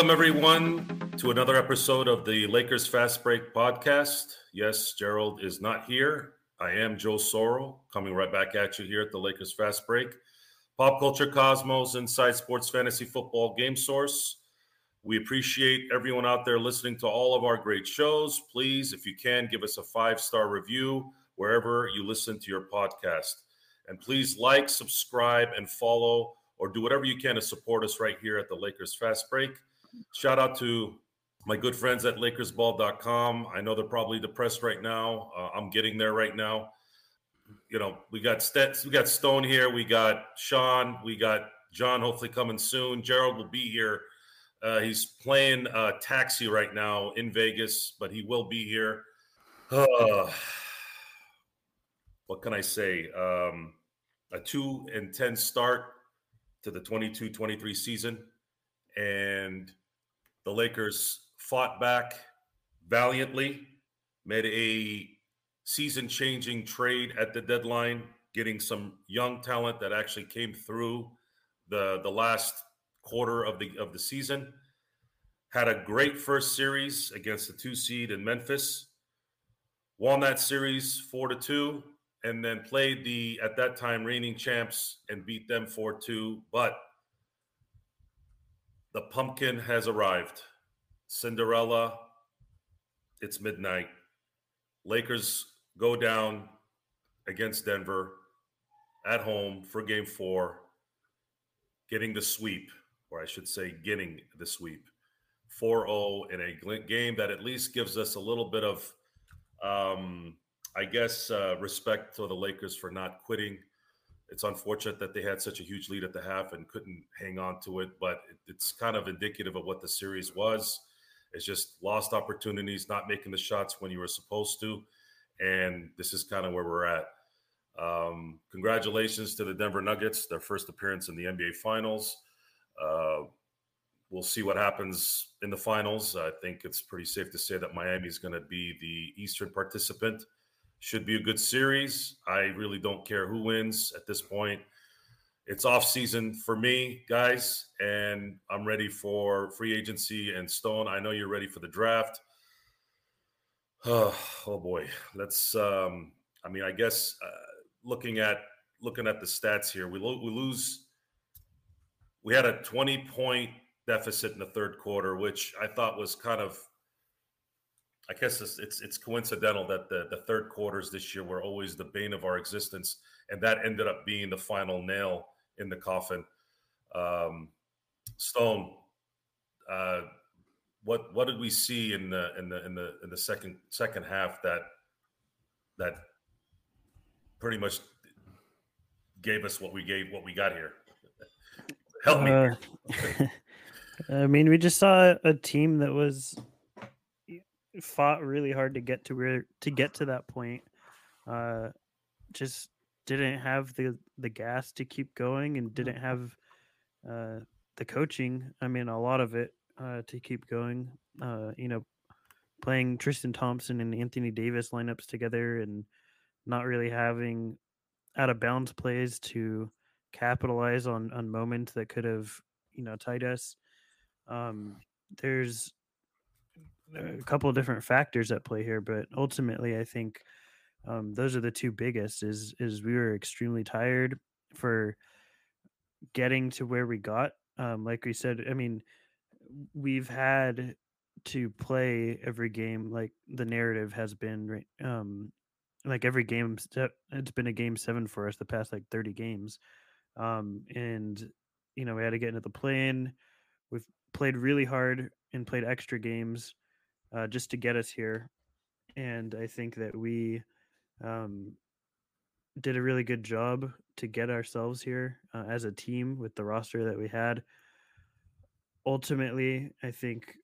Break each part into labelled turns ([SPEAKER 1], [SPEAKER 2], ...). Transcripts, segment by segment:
[SPEAKER 1] Welcome, everyone, to another episode of the Lakers Fast Break podcast. Yes, Gerald is not here. I am Joe Soro, coming right back at you here at the Lakers Fast Break. Pop Culture Cosmos, Inside Sports Fantasy Football Game Source. We appreciate everyone out there listening to all of our great shows. Please, if you can, give us a five star review wherever you listen to your podcast. And please like, subscribe, and follow or do whatever you can to support us right here at the Lakers Fast Break. Shout out to my good friends at LakersBall.com. I know they're probably depressed right now. Uh, I'm getting there right now. You know, we got St- we got Stone here, we got Sean, we got John. Hopefully coming soon. Gerald will be here. Uh, he's playing uh, taxi right now in Vegas, but he will be here. Uh, what can I say? Um, a two and ten start to the 22 23 season. And the Lakers fought back valiantly, made a season changing trade at the deadline, getting some young talent that actually came through the, the last quarter of the, of the season. Had a great first series against the two seed in Memphis. Won that series four to two and then played the at that time reigning champs and beat them 4-2 but the pumpkin has arrived. Cinderella it's midnight. Lakers go down against denver at home for game 4 getting the sweep or i should say getting the sweep. 4-0 in a game that at least gives us a little bit of um, I guess uh, respect to the Lakers for not quitting. It's unfortunate that they had such a huge lead at the half and couldn't hang on to it, but it's kind of indicative of what the series was. It's just lost opportunities, not making the shots when you were supposed to, and this is kind of where we're at. Um, congratulations to the Denver Nuggets, their first appearance in the NBA Finals. Uh, we'll see what happens in the finals. I think it's pretty safe to say that Miami is going to be the Eastern participant. Should be a good series. I really don't care who wins at this point. It's off season for me, guys, and I'm ready for free agency and Stone. I know you're ready for the draft. Oh, oh boy, let's. Um, I mean, I guess uh, looking at looking at the stats here, we lo- we lose. We had a 20 point deficit in the third quarter, which I thought was kind of I guess it's, it's, it's coincidental that the the third quarters this year were always the bane of our existence, and that ended up being the final nail in the coffin. Um, Stone, uh, what what did we see in the in the in the in the second second half that that pretty much gave us what we gave what we got here? Help me. Uh,
[SPEAKER 2] I mean, we just saw a team that was fought really hard to get to where to get to that point. Uh, just didn't have the the gas to keep going and didn't mm-hmm. have uh, the coaching. I mean, a lot of it uh, to keep going. Uh, you know, playing Tristan Thompson and Anthony Davis lineups together and not really having out of bounds plays to capitalize on on moments that could have you know tied us. Um, there's a couple of different factors at play here, but ultimately, I think um, those are the two biggest. Is is we were extremely tired for getting to where we got. Um, like we said, I mean, we've had to play every game like the narrative has been um like every game it's been a game seven for us the past like 30 games um and you know we had to get into the play in we've played really hard and played extra games uh, just to get us here and i think that we um did a really good job to get ourselves here uh, as a team with the roster that we had ultimately i think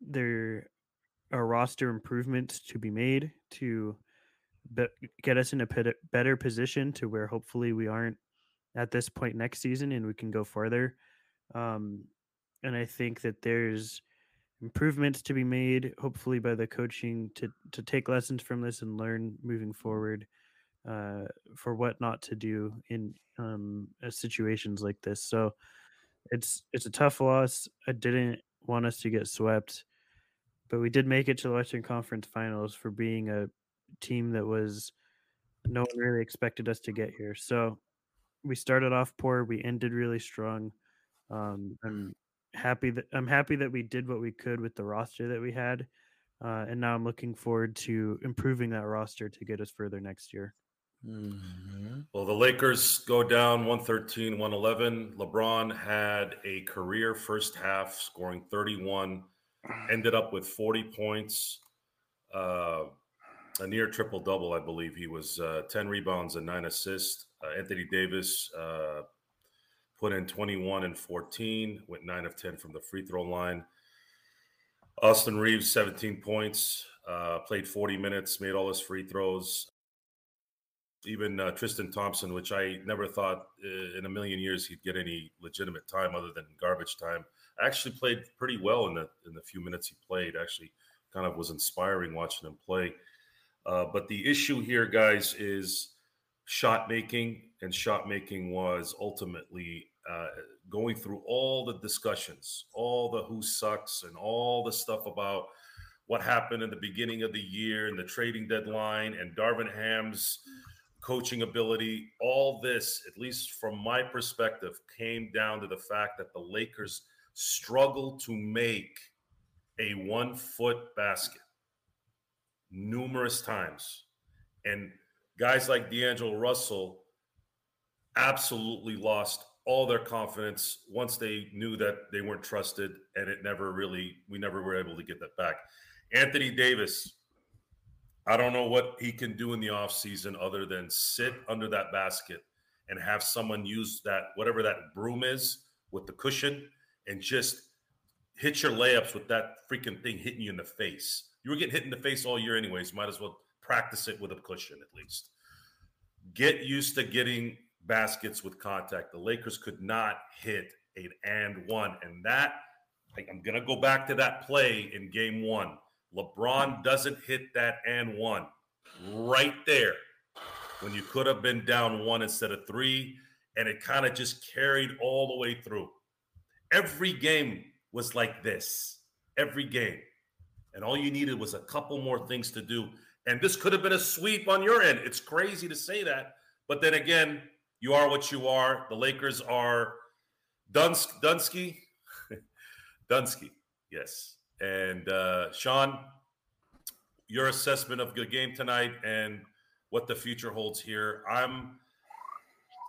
[SPEAKER 2] there are roster improvements to be made to be- get us in a better position to where hopefully we aren't at this point next season and we can go further. Um, and I think that there's improvements to be made, hopefully by the coaching to to take lessons from this and learn moving forward uh, for what not to do in um, uh, situations like this. So it's it's a tough loss. I didn't want us to get swept but we did make it to the Western Conference Finals for being a team that was no one really expected us to get here. So we started off poor, we ended really strong. Um, I'm happy that I'm happy that we did what we could with the roster that we had, uh, and now I'm looking forward to improving that roster to get us further next year.
[SPEAKER 1] Mm-hmm. Well, the Lakers go down 113, 111. LeBron had a career first half, scoring 31 ended up with 40 points, uh, a near triple double, I believe. He was uh, 10 rebounds and nine assists. Uh, Anthony Davis uh, put in 21 and 14, went 9 of 10 from the free throw line. Austin Reaves, 17 points, uh, played 40 minutes, made all his free throws. Even uh, Tristan Thompson, which I never thought in a million years he'd get any legitimate time other than garbage time actually played pretty well in the in the few minutes he played. Actually, kind of was inspiring watching him play. Uh, but the issue here, guys, is shot making, and shot making was ultimately uh, going through all the discussions, all the who sucks, and all the stuff about what happened in the beginning of the year and the trading deadline and Darvin Ham's coaching ability. All this, at least from my perspective, came down to the fact that the Lakers struggled to make a one foot basket numerous times. And guys like D'Angelo Russell absolutely lost all their confidence once they knew that they weren't trusted and it never really we never were able to get that back anthony davis i don't know what he can do in the offseason other than sit under that basket and have someone use that whatever that broom is with the cushion and just hit your layups with that freaking thing hitting you in the face. You were getting hit in the face all year, anyways. Might as well practice it with a cushion at least. Get used to getting baskets with contact. The Lakers could not hit an and one. And that, I'm going to go back to that play in game one. LeBron doesn't hit that and one right there when you could have been down one instead of three. And it kind of just carried all the way through. Every game was like this. Every game. And all you needed was a couple more things to do. And this could have been a sweep on your end. It's crazy to say that. But then again, you are what you are. The Lakers are Duns- Dunsky. Dunsky, yes. And uh, Sean, your assessment of the game tonight and what the future holds here. I'm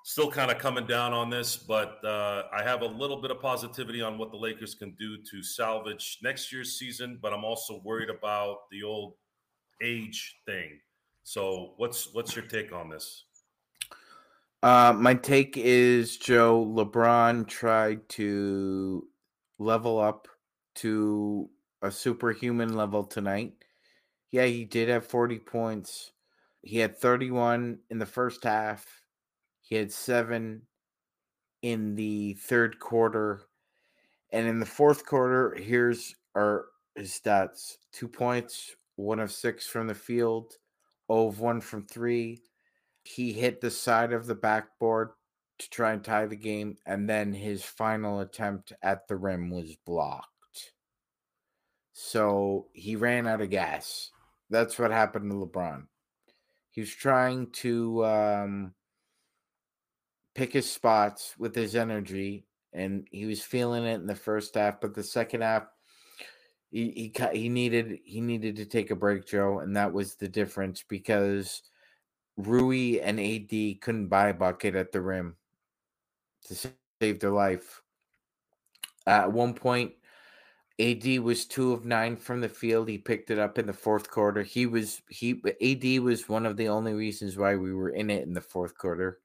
[SPEAKER 1] still kind of coming down on this, but uh, I have a little bit of positivity on what the Lakers can do to salvage next year's season. But I'm also worried about the old age thing. So, what's what's your take on this?
[SPEAKER 3] Uh, my take is Joe LeBron tried to level up to a superhuman level tonight. Yeah, he did have 40 points. He had 31 in the first half he had seven in the third quarter. And in the fourth quarter, here's our his stats two points, one of six from the field, 0 of one from three. He hit the side of the backboard to try and tie the game, and then his final attempt at the rim was blocked. So he ran out of gas. That's what happened to LeBron. He was trying to um, pick his spots with his energy, and he was feeling it in the first half. But the second half, he he he needed he needed to take a break, Joe, and that was the difference because Rui and AD couldn't buy a bucket at the rim to save their life. at one point, AD was two of nine from the field. He picked it up in the fourth quarter. He was he AD was one of the only reasons why we were in it in the fourth quarter.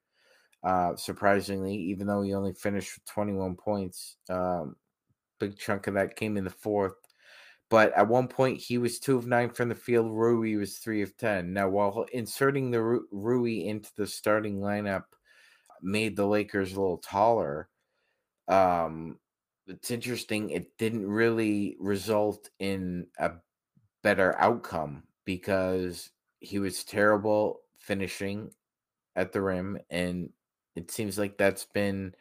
[SPEAKER 3] Uh, surprisingly, even though he only finished with 21 points, um, big chunk of that came in the fourth. But at one point, he was two of nine from the field. Rui was three of 10. Now, while inserting the Rui into the starting lineup made the Lakers a little taller, um, it's interesting. It didn't really result in a better outcome because he was terrible finishing at the rim. And it seems like that's been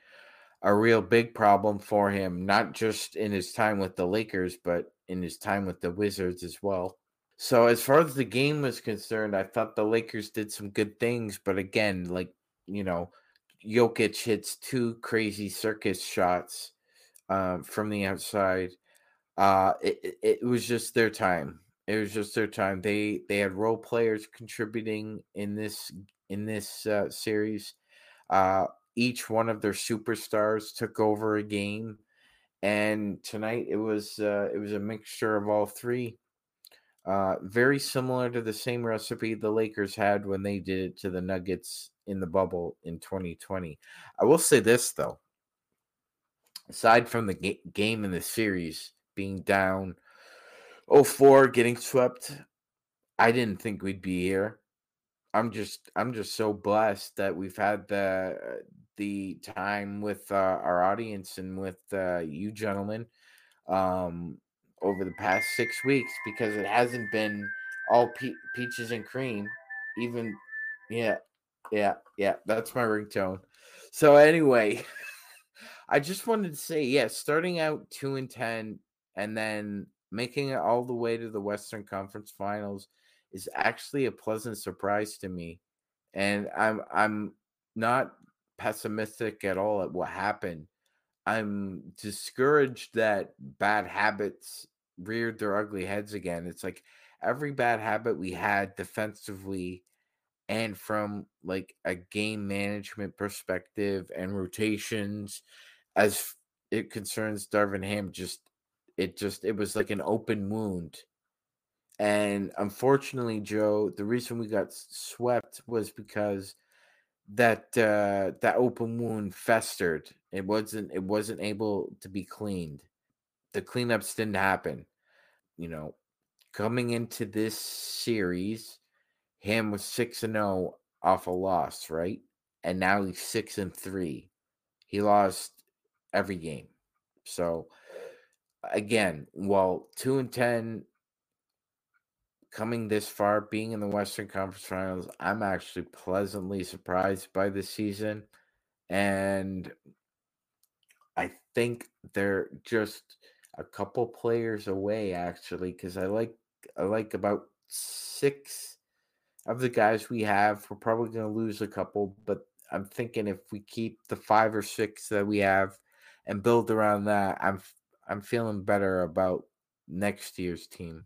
[SPEAKER 3] a real big problem for him, not just in his time with the Lakers, but in his time with the Wizards as well. So as far as the game was concerned, I thought the Lakers did some good things, but again, like you know, Jokic hits two crazy circus shots um, from the outside. Uh, it, it was just their time. It was just their time. They they had role players contributing in this in this uh, series. Uh, each one of their superstars took over a game and tonight it was uh, it was a mixture of all three. Uh, very similar to the same recipe the Lakers had when they did it to the Nuggets in the bubble in 2020. I will say this though, aside from the ga- game in the series being down 04 getting swept, I didn't think we'd be here. I'm just I'm just so blessed that we've had the the time with uh, our audience and with uh, you gentlemen um, over the past six weeks because it hasn't been all pe- peaches and cream. Even, yeah, yeah, yeah, that's my ringtone. So, anyway, I just wanted to say, yeah, starting out two and 10 and then making it all the way to the Western Conference Finals is actually a pleasant surprise to me. And I'm I'm not pessimistic at all at what happened. I'm discouraged that bad habits reared their ugly heads again. It's like every bad habit we had defensively and from like a game management perspective and rotations as it concerns Darvin Ham just it just it was like an open wound. And unfortunately, Joe, the reason we got swept was because that uh, that open wound festered. It wasn't it wasn't able to be cleaned. The cleanups didn't happen. You know, coming into this series, Ham was six and zero oh off a loss, right? And now he's six and three. He lost every game. So again, while two and ten coming this far, being in the Western Conference Finals, I'm actually pleasantly surprised by this season. And I think they're just a couple players away actually because I like I like about six of the guys we have. We're probably going to lose a couple, but I'm thinking if we keep the five or six that we have and build around that, I'm I'm feeling better about next year's team.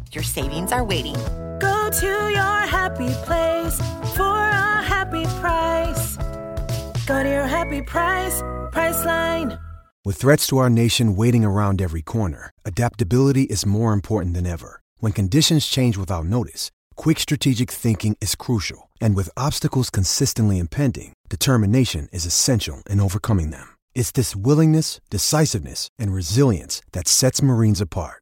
[SPEAKER 4] Your savings are waiting.
[SPEAKER 5] Go to your happy place for a happy price. Go to your happy price, Priceline.
[SPEAKER 6] With threats to our nation waiting around every corner, adaptability is more important than ever. When conditions change without notice, quick strategic thinking is crucial And with obstacles consistently impending, determination is essential in overcoming them. It's this willingness, decisiveness, and resilience that sets Marines apart.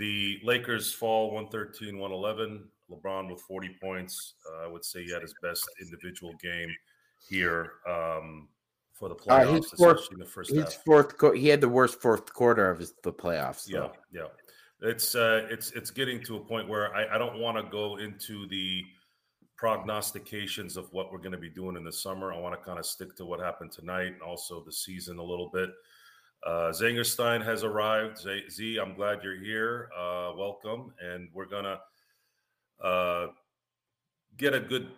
[SPEAKER 1] The Lakers fall 113 111. LeBron with 40 points. Uh, I would say he had his best individual game here um, for the
[SPEAKER 3] Uh,
[SPEAKER 1] playoffs,
[SPEAKER 3] his fourth,
[SPEAKER 1] in the first
[SPEAKER 3] his
[SPEAKER 1] half.
[SPEAKER 3] fourth qu- he had the worst fourth quarter of his the playoffs.
[SPEAKER 1] Yeah, yeah. It's uh, it's it's getting to a point where I, I don't want to go into the prognostications of what we're going to be doing in the summer. I want to kind of stick to what happened tonight and also the season a little bit. Uh, Zangerstein has arrived. Z, Z I'm glad you're here. Uh, welcome, and we're gonna uh, get a good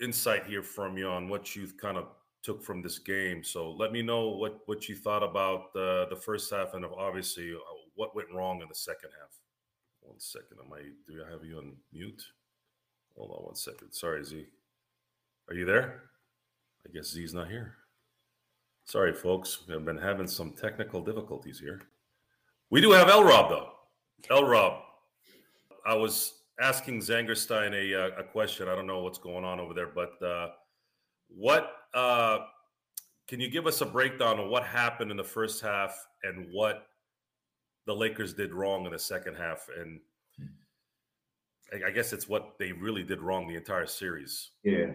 [SPEAKER 1] insight here from you on what you kind of took from this game. So let me know what what you thought about the the first half and obviously uh, what went wrong in the second half. One second, am I? Do I have you on mute? Hold on one second. Sorry, Z. Are you there? I guess Z's not here. Sorry, folks. We've been having some technical difficulties here. We do have L Rob though. L Rob, I was asking Zangerstein a, uh, a question. I don't know what's going on over there, but uh, what uh, can you give us a breakdown of what happened in the first half and what the Lakers did wrong in the second half? And I, I guess it's what they really did wrong the entire series.
[SPEAKER 7] Yeah.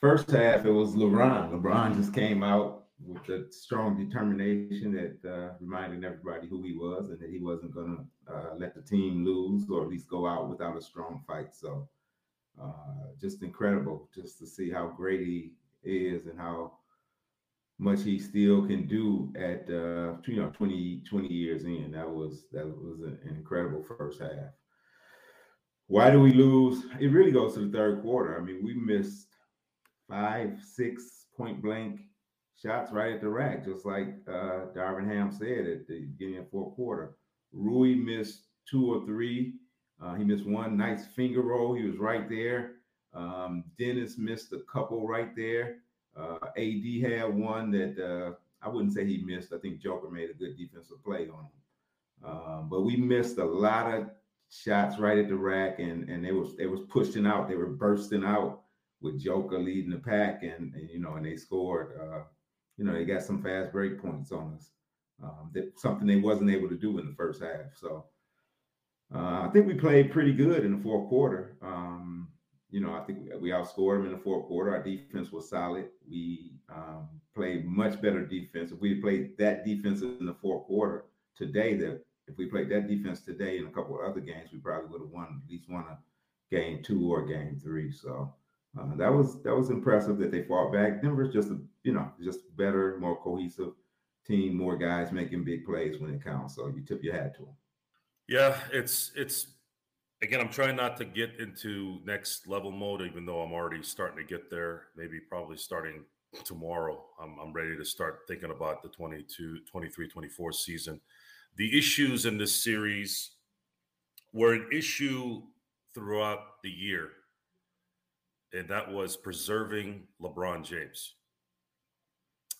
[SPEAKER 7] First half, it was LeBron. LeBron just came out with a strong determination that uh, reminding everybody who he was and that he wasn't going to uh, let the team lose or at least go out without a strong fight. So uh, just incredible just to see how great he is and how much he still can do at uh, you know 20, 20 years in. That was that was an incredible first half. Why do we lose? It really goes to the third quarter. I mean, we missed five, six point blank shots right at the rack, just like uh, Darvin Ham said at the beginning of fourth quarter. Rui missed two or three. Uh, he missed one nice finger roll. He was right there. Um, Dennis missed a couple right there. Uh, AD had one that uh, I wouldn't say he missed. I think Joker made a good defensive play on him. Um, but we missed a lot of shots right at the rack, and and they was they was pushing out. They were bursting out with Joker leading the pack, and, and you know, and they scored. You know, they got some fast break points on us. Um, that something they wasn't able to do in the first half. So uh, I think we played pretty good in the fourth quarter. Um, you know, I think we, outscored them in the fourth quarter. Our defense was solid. We um, played much better defense. If we played that defense in the fourth quarter today, that if we played that defense today in a couple of other games, we probably would have won at least won a game two or game three. So uh, that was that was impressive that they fought back. Denver's just a you know just better, more cohesive team, more guys making big plays when it counts. So you tip your hat to them.
[SPEAKER 1] Yeah, it's it's again. I'm trying not to get into next level mode, even though I'm already starting to get there. Maybe probably starting tomorrow. I'm, I'm ready to start thinking about the 22, 23, 24 season. The issues in this series were an issue throughout the year, and that was preserving LeBron James.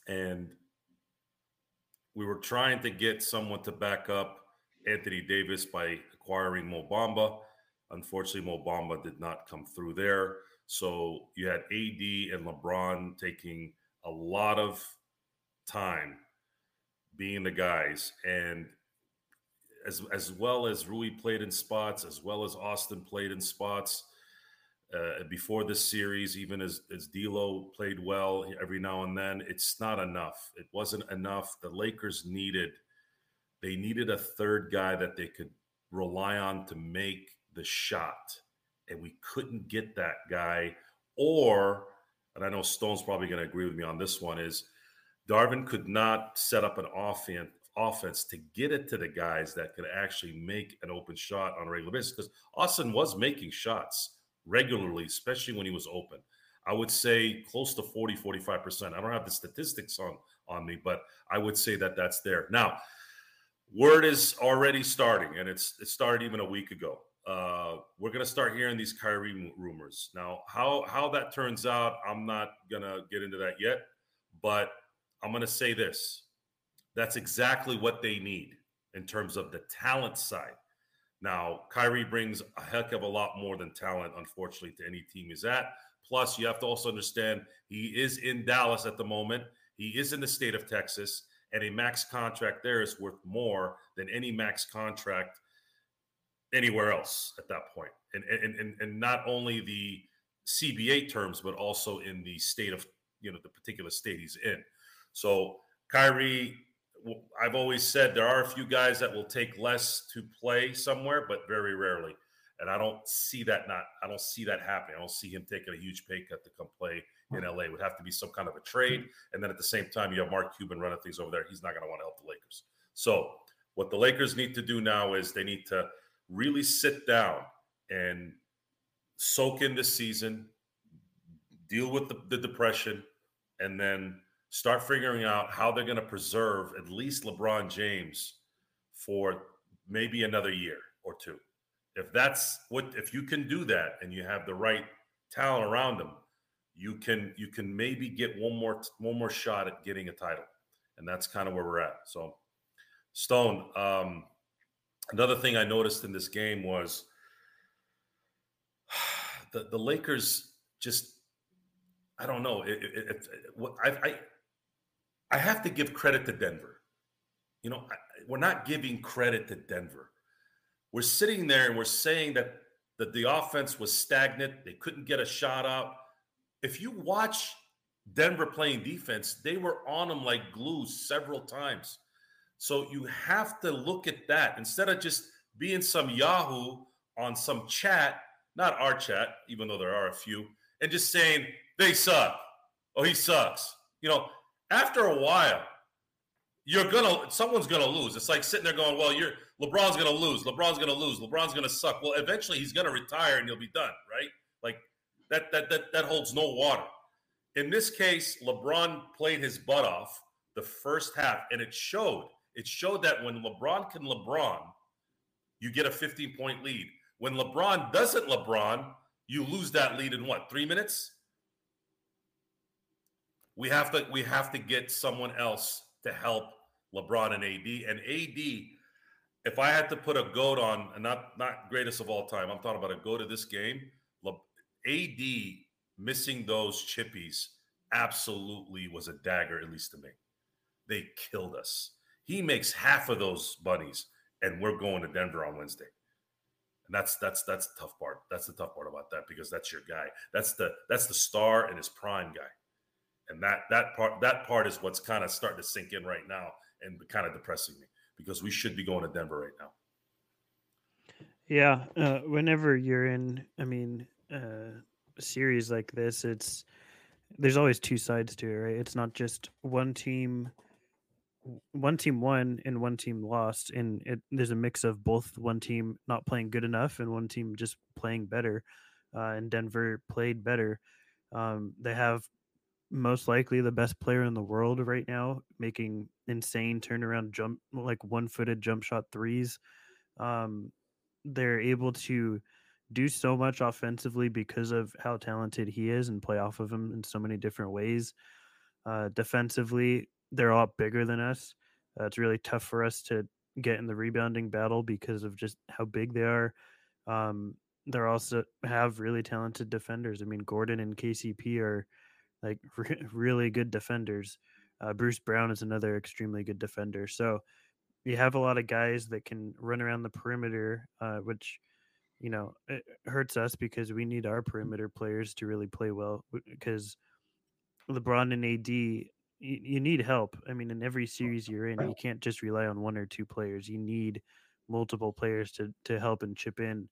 [SPEAKER 1] And we were trying to get someone to back up Anthony Davis by acquiring Mo Bamba. Unfortunately, Mo Bamba did not come through there. So you had AD and LeBron taking a lot of time being the guys. And as, as well as Rui played in spots, as well as Austin played in spots uh, before this series, even as, as D'Lo played well every now and then, it's not enough. It wasn't enough. The Lakers needed – they needed a third guy that they could rely on to make the shot. And we couldn't get that guy. Or and I know Stone's probably going to agree with me on this one, is Darvin could not set up an offense offense to get it to the guys that could actually make an open shot on a regular basis because Austin was making shots regularly, especially when he was open. I would say close to 40, 45%. I don't have the statistics on, on me, but I would say that that's there. Now, word is already starting, and it's it started even a week ago. Uh, we're gonna start hearing these Kyrie rumors. Now, how how that turns out, I'm not gonna get into that yet, but I'm gonna say this: that's exactly what they need in terms of the talent side. Now, Kyrie brings a heck of a lot more than talent, unfortunately, to any team he's at. Plus, you have to also understand he is in Dallas at the moment. He is in the state of Texas, and a max contract there is worth more than any max contract anywhere else at that point. And and and, and not only the CBA terms, but also in the state of you know the particular state he's in. So Kyrie I've always said there are a few guys that will take less to play somewhere, but very rarely. And I don't see that not I don't see that happening. I don't see him taking a huge pay cut to come play hmm. in LA. It would have to be some kind of a trade. And then at the same time, you have Mark Cuban running things over there. He's not going to want to help the Lakers. So what the Lakers need to do now is they need to really sit down and soak in the season, deal with the, the depression, and then start figuring out how they're going to preserve at least LeBron James for maybe another year or two. If that's what if you can do that and you have the right talent around them, you can you can maybe get one more one more shot at getting a title. And that's kind of where we're at. So Stone, um, another thing I noticed in this game was the the Lakers just I don't know. It, it, it, I, I I have to give credit to Denver. You know, we're not giving credit to Denver. We're sitting there and we're saying that, that the offense was stagnant. They couldn't get a shot out. If you watch Denver playing defense, they were on them like glue several times. So you have to look at that instead of just being some Yahoo on some chat, not our chat, even though there are a few, and just saying they suck. Oh, he sucks. You know, after a while, you're gonna someone's gonna lose. It's like sitting there going, "Well, you're LeBron's gonna lose. LeBron's gonna lose. LeBron's gonna suck." Well, eventually he's gonna retire and he'll be done, right? Like that that that that holds no water. In this case, LeBron played his butt off the first half, and it showed. It showed that when LeBron can LeBron, you get a 15 point lead. When LeBron doesn't LeBron, you lose that lead in what three minutes? We have to we have to get someone else to help LeBron and AD. And AD, if I had to put a goat on, and not not greatest of all time, I'm talking about a go to this game. AD missing those chippies absolutely was a dagger, at least to me. They killed us. He makes half of those bunnies, and we're going to Denver on Wednesday. And that's that's that's the tough part. That's the tough part about that because that's your guy. That's the that's the star and his prime guy and that that part that part is what's kind of starting to sink in right now and kind of depressing me because we should be going to Denver right now.
[SPEAKER 2] Yeah, uh, whenever you're in, I mean, uh, a series like this, it's there's always two sides to it, right? It's not just one team, one team won and one team lost, and it there's a mix of both one team not playing good enough and one team just playing better. Uh, and Denver played better. Um, they have most likely the best player in the world right now, making insane turnaround jump, like one footed jump shot threes. Um, they're able to do so much offensively because of how talented he is and play off of him in so many different ways. Uh, defensively, they're a lot bigger than us. Uh, it's really tough for us to get in the rebounding battle because of just how big they are. Um, they're also have really talented defenders. I mean, Gordon and KCP are like re- really good defenders. Uh, Bruce Brown is another extremely good defender. So you have a lot of guys that can run around the perimeter, uh, which you know it hurts us because we need our perimeter players to really play well. Because LeBron and AD, you, you need help. I mean, in every series you're in, you can't just rely on one or two players. You need multiple players to to help and chip in.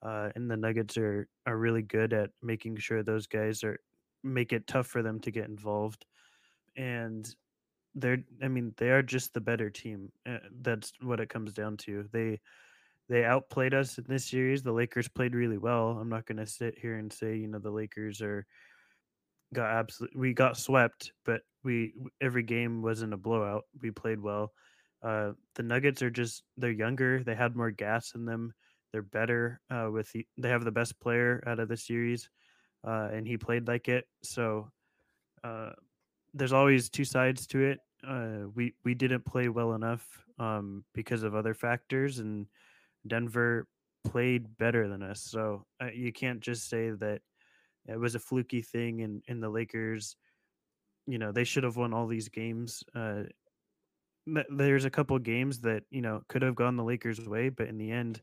[SPEAKER 2] Uh, and the Nuggets are are really good at making sure those guys are make it tough for them to get involved. And they're, I mean, they are just the better team. Uh, that's what it comes down to. They, they outplayed us in this series. The Lakers played really well. I'm not going to sit here and say, you know, the Lakers are got absolutely we got swept, but we every game wasn't a blowout. We played well. Uh, the Nuggets are just they're younger. They had more gas in them. They're better uh, with the, they have the best player out of the series, uh, and he played like it. So uh, there's always two sides to it. Uh, we we didn't play well enough um, because of other factors, and Denver played better than us. So uh, you can't just say that it was a fluky thing, and and the Lakers, you know, they should have won all these games. Uh, there's a couple games that you know could have gone the Lakers' way, but in the end,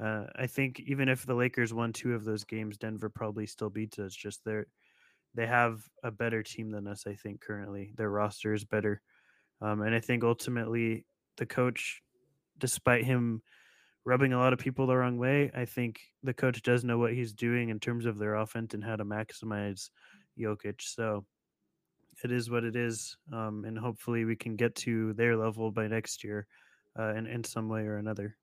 [SPEAKER 2] uh, I think even if the Lakers won two of those games, Denver probably still beats us. Just they're they have a better team than us. I think currently their roster is better, um, and I think ultimately the coach, despite him rubbing a lot of people the wrong way, I think the coach does know what he's doing in terms of their offense and how to maximize Jokic. So it is what it is, um, and hopefully we can get to their level by next year, uh, in in some way or another.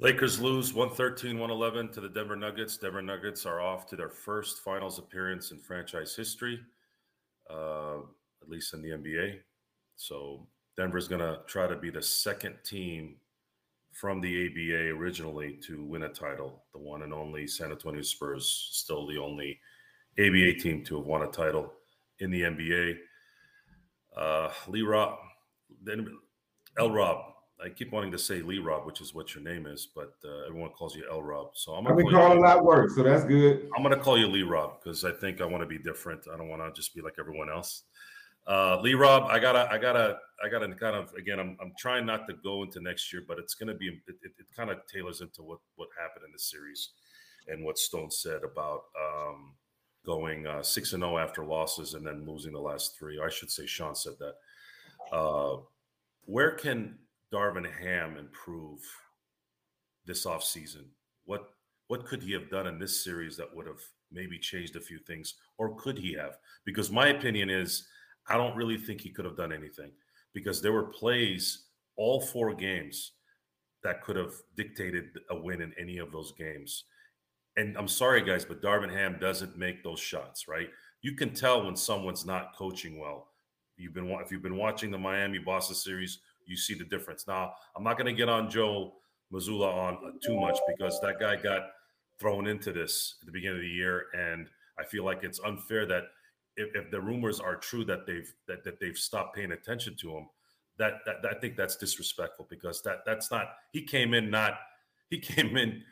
[SPEAKER 1] Lakers lose 113 111 to the Denver Nuggets. Denver Nuggets are off to their first finals appearance in franchise history, uh, at least in the NBA. So Denver's going to try to be the second team from the ABA originally to win a title. The one and only San Antonio Spurs, still the only ABA team to have won a title in the NBA. Uh, Lee Rob, then L Rob. I keep wanting to say Lee Rob, which is what your name is, but uh, everyone calls you L Rob. So I'm
[SPEAKER 7] I've been
[SPEAKER 1] call
[SPEAKER 7] calling
[SPEAKER 1] you,
[SPEAKER 7] a lot worse, so that's good.
[SPEAKER 1] I'm gonna call you Lee Rob because I think I want to be different. I don't want to just be like everyone else. Uh, Lee Rob, I gotta, I gotta, I gotta kind of again. I'm, I'm trying not to go into next year, but it's gonna be. It, it, it kind of tailors into what what happened in the series and what Stone said about um, going uh, six and zero after losses and then losing the last three. I should say, Sean said that. Uh, where can Darvin Ham improve this offseason? What what could he have done in this series that would have maybe changed a few things, or could he have? Because my opinion is, I don't really think he could have done anything because there were plays all four games that could have dictated a win in any of those games. And I'm sorry, guys, but Darvin Ham doesn't make those shots, right? You can tell when someone's not coaching well. You've been if you've been watching the Miami Boston series, you see the difference. Now, I'm not going to get on Joe Mazzulla on uh, too much because that guy got thrown into this at the beginning of the year, and I feel like it's unfair that if, if the rumors are true that they've that, that they've stopped paying attention to him, that, that I think that's disrespectful because that that's not he came in not he came in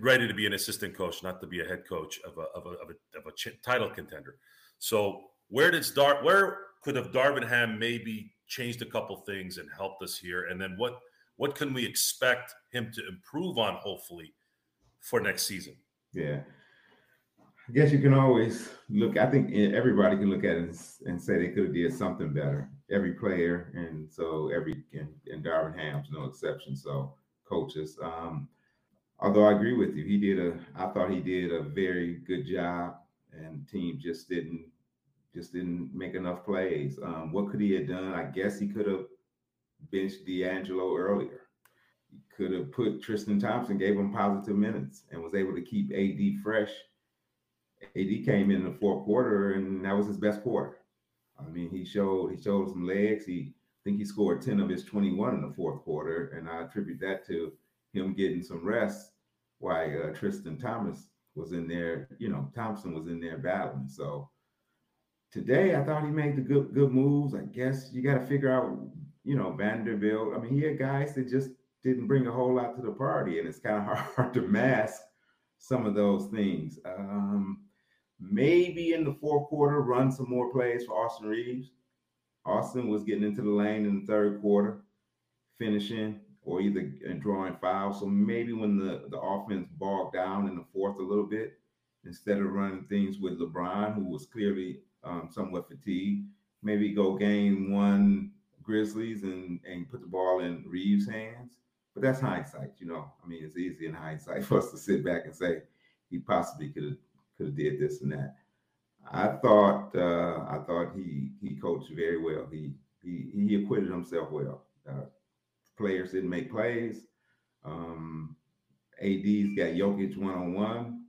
[SPEAKER 1] ready to be an assistant coach, not to be a head coach of a of a of a, of a ch- title contender. So where did Dar where could have Darvin Ham maybe changed a couple things and helped us here? And then what what can we expect him to improve on hopefully for next season?
[SPEAKER 7] Yeah. I guess you can always look. I think everybody can look at it and, and say they could have did something better. Every player, and so every and, and Darvin Ham's no exception. So coaches. Um, although I agree with you, he did a. I thought he did a very good job, and team just didn't just didn't make enough plays. Um, what could he have done? I guess he could have benched D'Angelo earlier. He could have put Tristan Thompson, gave him positive minutes, and was able to keep AD fresh. AD came in the fourth quarter, and that was his best quarter. I mean, he showed he showed some legs. He I think he scored ten of his twenty one in the fourth quarter, and I attribute that to him getting some rest while uh, Tristan Thomas was in there. You know, Thompson was in there battling. So today, I thought he made the good good moves. I guess you got to figure out, you know, Vanderbilt. I mean, he had guys that just didn't bring a whole lot to the party, and it's kind of hard to mask some of those things. Um, maybe in the fourth quarter, run some more plays for Austin Reaves. Austin was getting into the lane in the third quarter, finishing or either drawing fouls. So maybe when the, the offense bogged down in the fourth a little bit, instead of running things with LeBron, who was clearly um, somewhat fatigued, maybe go game one Grizzlies and, and put the ball in Reaves' hands. But that's hindsight, you know. I mean, it's easy in hindsight for us to sit back and say he possibly could have could have did this and that. I thought uh, I thought he he coached very well. He he he acquitted himself well. Uh, players didn't make plays. Um, AD's got Jokic one on one,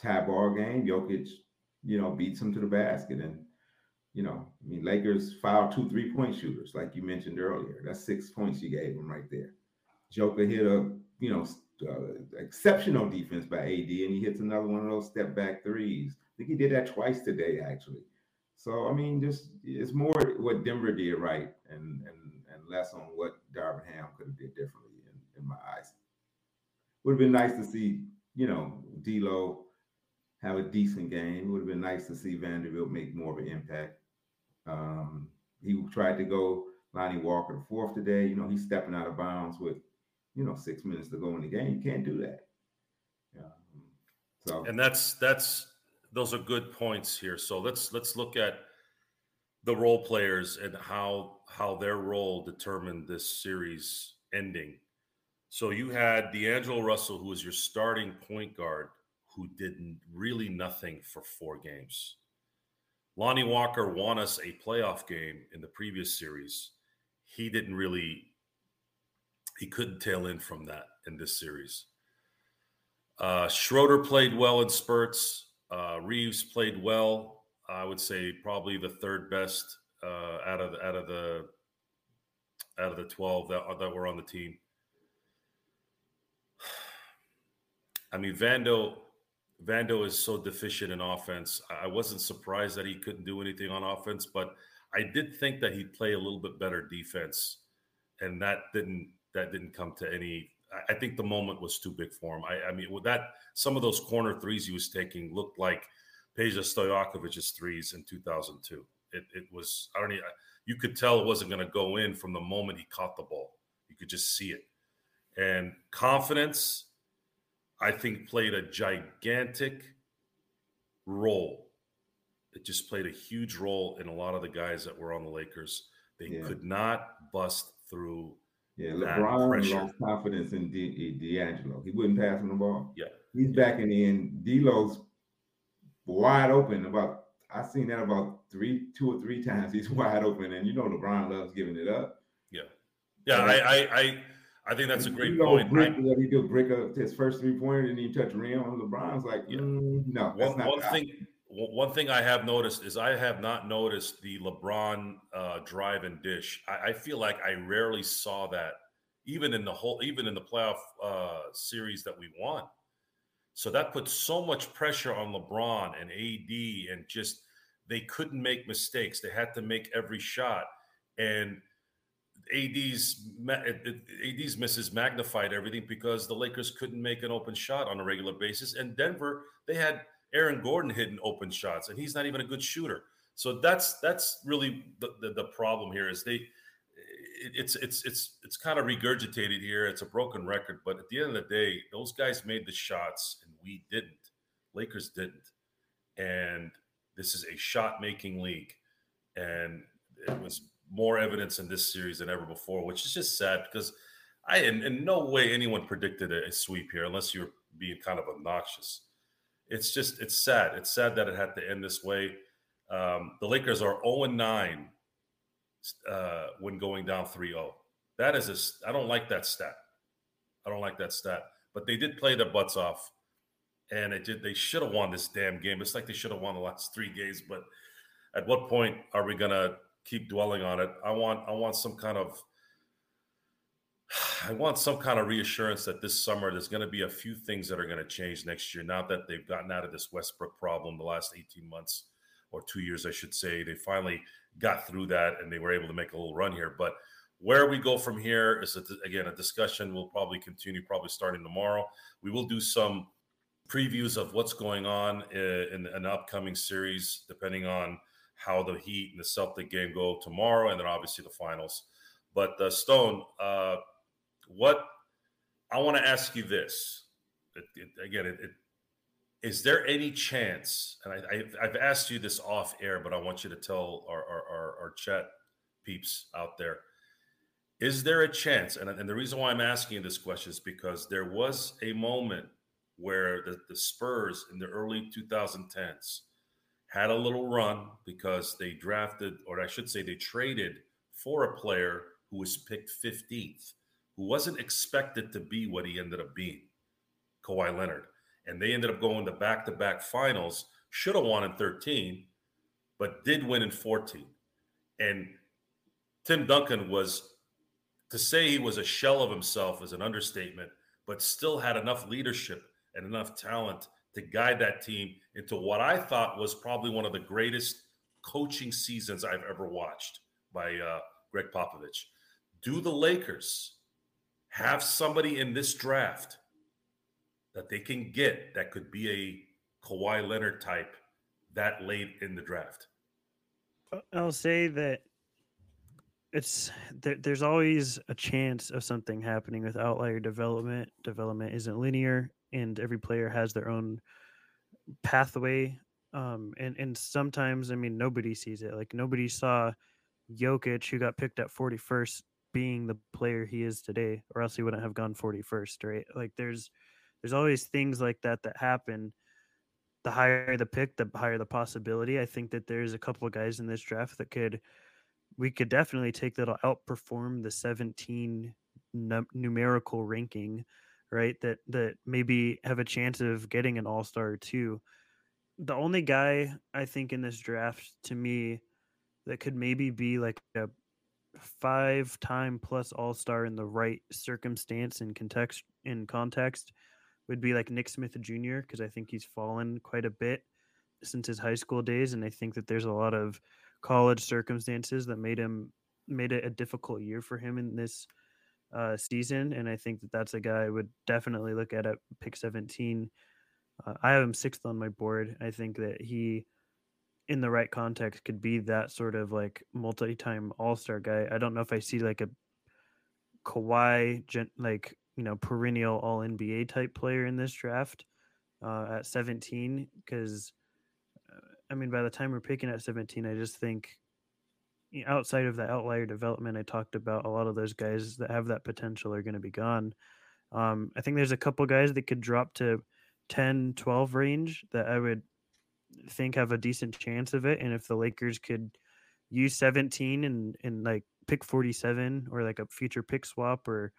[SPEAKER 7] tie ball game. Jokic, you know, beats him to the basket, and you know, I mean, Lakers fouled two three point shooters, like you mentioned earlier. That's six points you gave him right there. Joker hit a you know uh, exceptional defense by AD, and he hits another one of those step back threes. I think he did that twice today, actually. So I mean, just it's more what Denver did right, and and and less on what Darvin Ham could have did differently in, in my eyes. Would have been nice to see, you know, D'Lo have a decent game. It would have been nice to see Vanderbilt make more of an impact. Um, he tried to go Lonnie Walker the fourth today. You know, he's stepping out of bounds with, you know, six minutes to go in the game. You can't do that. Yeah. So
[SPEAKER 1] and that's that's those are good points here. So let's let's look at the role players and how how their role determined this series ending. So you had D'Angelo Russell, who was your starting point guard, who did really nothing for four games. Lonnie Walker won us a playoff game in the previous series. He didn't really, he couldn't tail in from that in this series. Uh, Schroeder played well in spurts. Uh, Reaves played well. I would say probably the third best uh, out of out of the out of the twelve that that were on the team. I mean, Vando Vando is so deficient in offense. I wasn't surprised that he couldn't do anything on offense, but I did think that he'd play a little bit better defense, and that didn't that didn't come to any. I think the moment was too big for him. I, I mean, with that, some of those corner threes he was taking looked like Peja Stojakovic's threes in 2002. It, it was I don't even, you could tell it wasn't going to go in from the moment he caught the ball. You could just see it, and confidence I think played a gigantic role. It just played a huge role in a lot of the guys that were on the Lakers. They yeah. could not bust through.
[SPEAKER 7] Yeah, LeBron pressure. lost confidence in D- D'Angelo. He wouldn't pass him the ball.
[SPEAKER 1] Yeah,
[SPEAKER 7] he's backing in. D'Lo's wide open. About I've seen that about three, two or three times. He's wide open, and you know LeBron loves giving it up.
[SPEAKER 1] Yeah, yeah. I, I, I I think that's a great
[SPEAKER 7] you
[SPEAKER 1] point.
[SPEAKER 7] Brick, I, he do break up his first three pointer and he touch rim. LeBron's like, yeah. mm, no.
[SPEAKER 1] One, one thing, one thing I have noticed is I have not noticed the LeBron uh, drive and dish. I, I, feel like I rarely saw that, even in the whole, even in the playoff uh, series that we won. So that puts so much pressure on LeBron and AD, and just they couldn't make mistakes. They had to make every shot, and AD's AD's misses magnified everything because the Lakers couldn't make an open shot on a regular basis, and Denver they had Aaron Gordon hitting open shots, and he's not even a good shooter. So that's that's really the, the, the problem here is they it's it's it's it's kind of regurgitated here. It's a broken record, but at the end of the day, those guys made the shots and we didn't. Lakers didn't, and this is a shot making league, and it was more evidence in this series than ever before, which is just sad because I in, in no way anyone predicted a, a, sweep here unless you're being kind of obnoxious. It's just it's sad. It's sad that it had to end this way. Um, the Lakers are 0 9 uh, when going down 3-0. That is a I don't like that stat. I don't like that stat. But they did play their butts off, and it did. They should have won this damn game. It's like they should have won the last three games. But at what point are we gonna keep dwelling on it. I want I want some kind of I want some kind of reassurance that this summer there's going to be a few things that are going to change next year. Now that they've gotten out of this Westbrook problem the last 18 months or two years, I should say, they finally got through that and they were able to make a little run here. But where we go from here is a, again a discussion. We'll probably continue, probably starting tomorrow. We will do some previews of what's going on in, in an upcoming series, depending on how the Heat and the Celtic game go tomorrow, and then obviously the finals. But uh, Stone, uh, what I want to ask you this it, it, again, it, is there any chance? And I, have asked you this off air, but I want you to tell our, our, our, our chat peeps out there. Is there a chance? And, and the reason why I'm asking this question is because there was a moment where the, the Spurs in the early 2010s had a little run because they drafted, or I should say, they traded for a player who was picked 15th, who wasn't expected to be what he ended up being, Kawhi Leonard. And they ended up going to back to back finals, should have won in 13, but did win in 14. And Tim Duncan was, to say he was a shell of himself is an understatement, but still had enough leadership and enough talent to guide that team into what I thought was probably one of the greatest coaching seasons I've ever watched by uh, Gregg Popovich. Do the Lakers have somebody in this draft that they can get that could be a Kawhi Leonard type that late in the draft?
[SPEAKER 2] I'll say that it's there, there's always a chance of something happening with outlier development. Development isn't linear, and every player has their own pathway. Um, and and sometimes, I mean, nobody sees it. Like nobody saw Jokic, who got picked at 41st, being the player he is today, or else he wouldn't have gone 41st, right? Like there's there's always things like that that happen. The higher the pick, the higher the possibility. I think that there's a couple of guys in this draft that could we could definitely take that'll outperform the 17 num- numerical ranking, right? That that maybe have a chance of getting an all star too. The only guy I think in this draft to me that could maybe be like a five time plus all star in the right circumstance and context in context would be like Nick Smith Jr. because I think he's fallen quite a bit since his high school days, and I think that there's a lot of college circumstances that made him made it a difficult year for him in this uh, season. And I think that that's a guy I would definitely look at at pick 17. Uh, I have him sixth on my board. I think that he, in the right context, could be that sort of like multi-time All-Star guy. I don't know if I see like a Kawhi, like you know, perennial All NBA type player in this draft uh, at 17 because I mean, by the time we're picking at 17, I just think outside of the outlier development I talked about, a lot of those guys that have that potential are going to be gone. Um, I think there's a couple guys that could drop to 10, 12 range that I would think have a decent chance of it. And if the Lakers could use 17 and, and like pick 47 or like a future pick swap or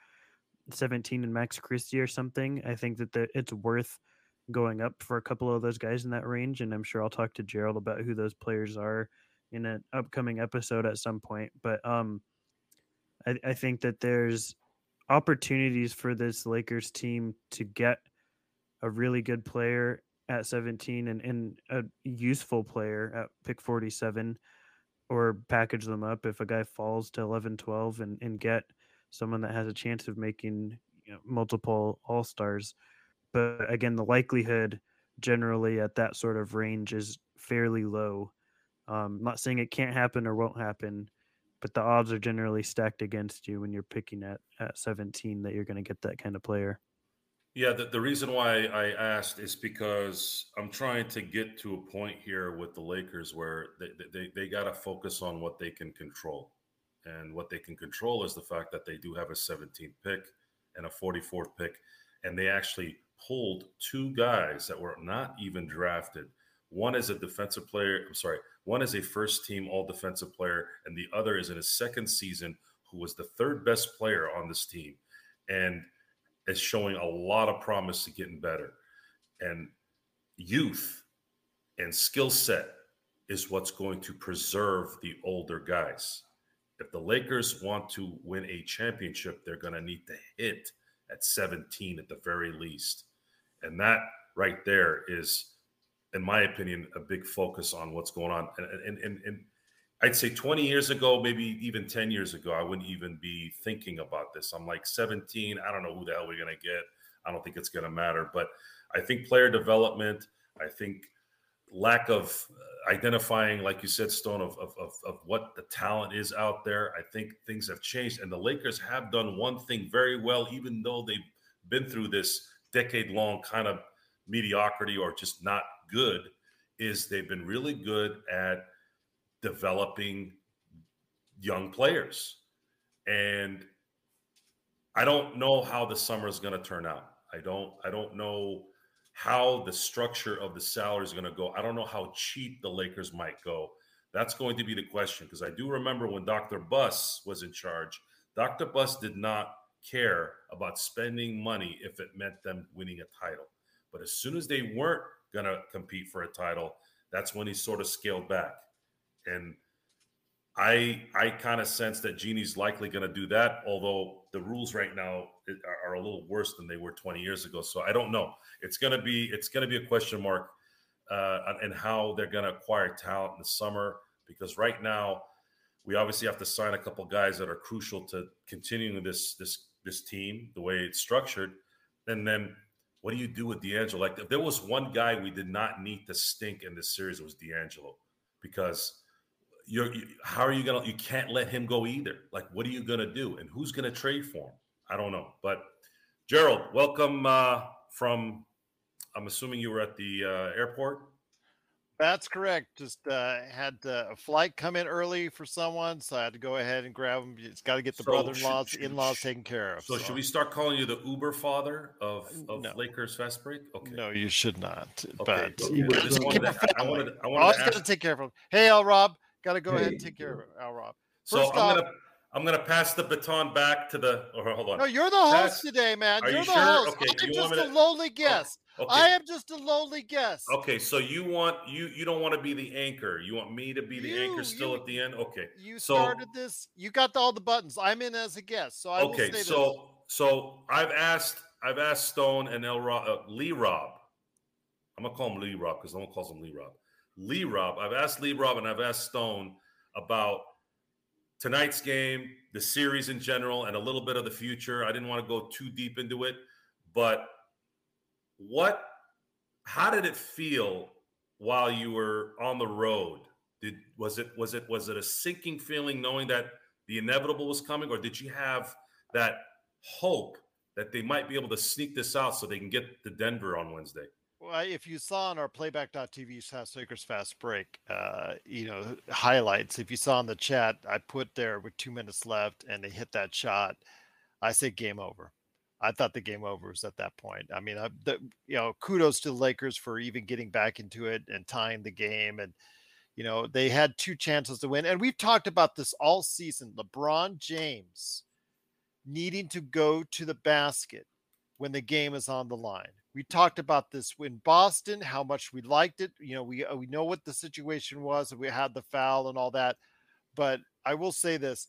[SPEAKER 2] 17 and Max Christie or something, I think that the, it's worth – going up for a couple of those guys in that range. And I'm sure I'll talk to Gerald about who those players are in an upcoming episode at some point. But um, I, I think that there's opportunities for this Lakers team to get a really good player at 17 and, and a useful player at pick 47 or package them up if a guy falls to 11 12 and, and get someone that has a chance of making you know, multiple all stars but again, the likelihood generally at that sort of range is fairly low. Um, I'm not saying it can't happen or won't happen, but the odds are generally stacked against you when you're picking at at 17 that you're going to get that kind of player.
[SPEAKER 1] Yeah, the, the reason why I asked is because I'm trying to get to a point here with the Lakers where they, they, they got to focus on what they can control. And what they can control is the fact that they do have a 17th pick and a 44th pick, and they actually pulled two guys that were not even drafted. One is a defensive player. I'm sorry. One is a first team all defensive player, and the other is in his second season, who was the third best player on this team and is showing a lot of promise to getting better. And youth and skill set is what's going to preserve the older guys. If the Lakers want to win a championship, they're going to need to hit at 17 at the very least. And that right there is, in my opinion, a big focus on what's going on. And, and, and, and I'd say 20 years ago, maybe even 10 years ago, I wouldn't even be thinking about this. I'm like 17. I don't know who the hell we're going to get. I don't think it's going to matter. But I think player development, I think lack of uh, identifying, like you said, Stone, of, of, of, of, what the talent is out there. I think things have changed. And the Lakers have done one thing very well, even though they've been through this decade long kind of mediocrity or just not good is they've been really good at developing young players. And I don't know how the summer is going to turn out. I don't I don't know how the structure of the salary is going to go. I don't know how cheap the Lakers might go. That's going to be the question because I do remember when Dr. Buss was in charge, Dr. Buss did not care about spending money if it meant them winning a title. But as soon as they weren't going to compete for a title, that's when he sort of scaled back. And I I kind of sense that Jeanie's likely going to do that, although the rules right now are, are, a little worse than they were 20 years ago. So I don't know. It's going to be it's going to be a question mark uh, and how they're going to acquire talent in the summer because right now we obviously have to sign a couple guys that are crucial to continuing this this this team the way it's structured, and then what do you do with D'Angelo? Like if there was one guy we did not need to stink in this series, it was D'Angelo. Because you're you, how are you gonna you can't let him go either. Like what are you gonna do? And who's gonna trade for him? I don't know. But gerald welcome uh from i'm assuming you were at the uh, airport
[SPEAKER 8] that's correct just uh had uh, a flight come in early for someone so i had to go ahead and grab him it's got to get the so brother-in-laws should, in-laws taken care of
[SPEAKER 1] so, so, should we start calling you the uber father of, of no. lakers fast break
[SPEAKER 8] okay no you should not
[SPEAKER 1] okay.
[SPEAKER 8] but
[SPEAKER 1] okay. I, just wanted to, I wanted, I wanted
[SPEAKER 8] I was going to take care of him hey Al rob Got to go hey. ahead and take care of Al Rob.
[SPEAKER 1] First so I'm off, gonna I'm gonna pass the baton back to the. Or hold on.
[SPEAKER 8] No, you're the host pass, today, man. You're you the sure? host. Okay, I'm just a lowly guest. Okay. I am just a lowly guest.
[SPEAKER 1] Okay, so you want you you don't want to be the anchor. You want me to be the you, anchor still you, at the end. Okay.
[SPEAKER 8] You so, started this. You got all the buttons. I'm in as a guest, so I
[SPEAKER 1] okay.
[SPEAKER 8] so
[SPEAKER 1] this. so I've asked I've asked Stone and El Rob, uh, Lee Rob. I'm gonna call him Lee Rob because no one calls him Lee Rob. Lee Rob. I've asked Lee Rob and I've asked Stone about tonight's game, the series in general, and a little bit of the future. I didn't want to go too deep into it, but what how did it feel while you were on the road? Did was it was it was it a sinking feeling knowing that the inevitable was coming, or did you have that hope that they might be able to sneak this out so they can get to Denver on Wednesday?
[SPEAKER 8] Well, if you saw on our playback.tv Fast Lakers Fast Break, uh, you know, highlights, if you saw in the chat, I put there with two minutes left and they hit that shot, I say game over. I thought the game over was at that point. I mean, I, the, you know, kudos to the Lakers for even getting back into it and tying the game. And, you know, they had two chances to win. And we've talked about this all season. LeBron James needing to go to the basket when the game is on the line we talked about this in Boston, how much we liked it. You know, we uh, we know what the situation was, we had the foul and all that. But I will say this,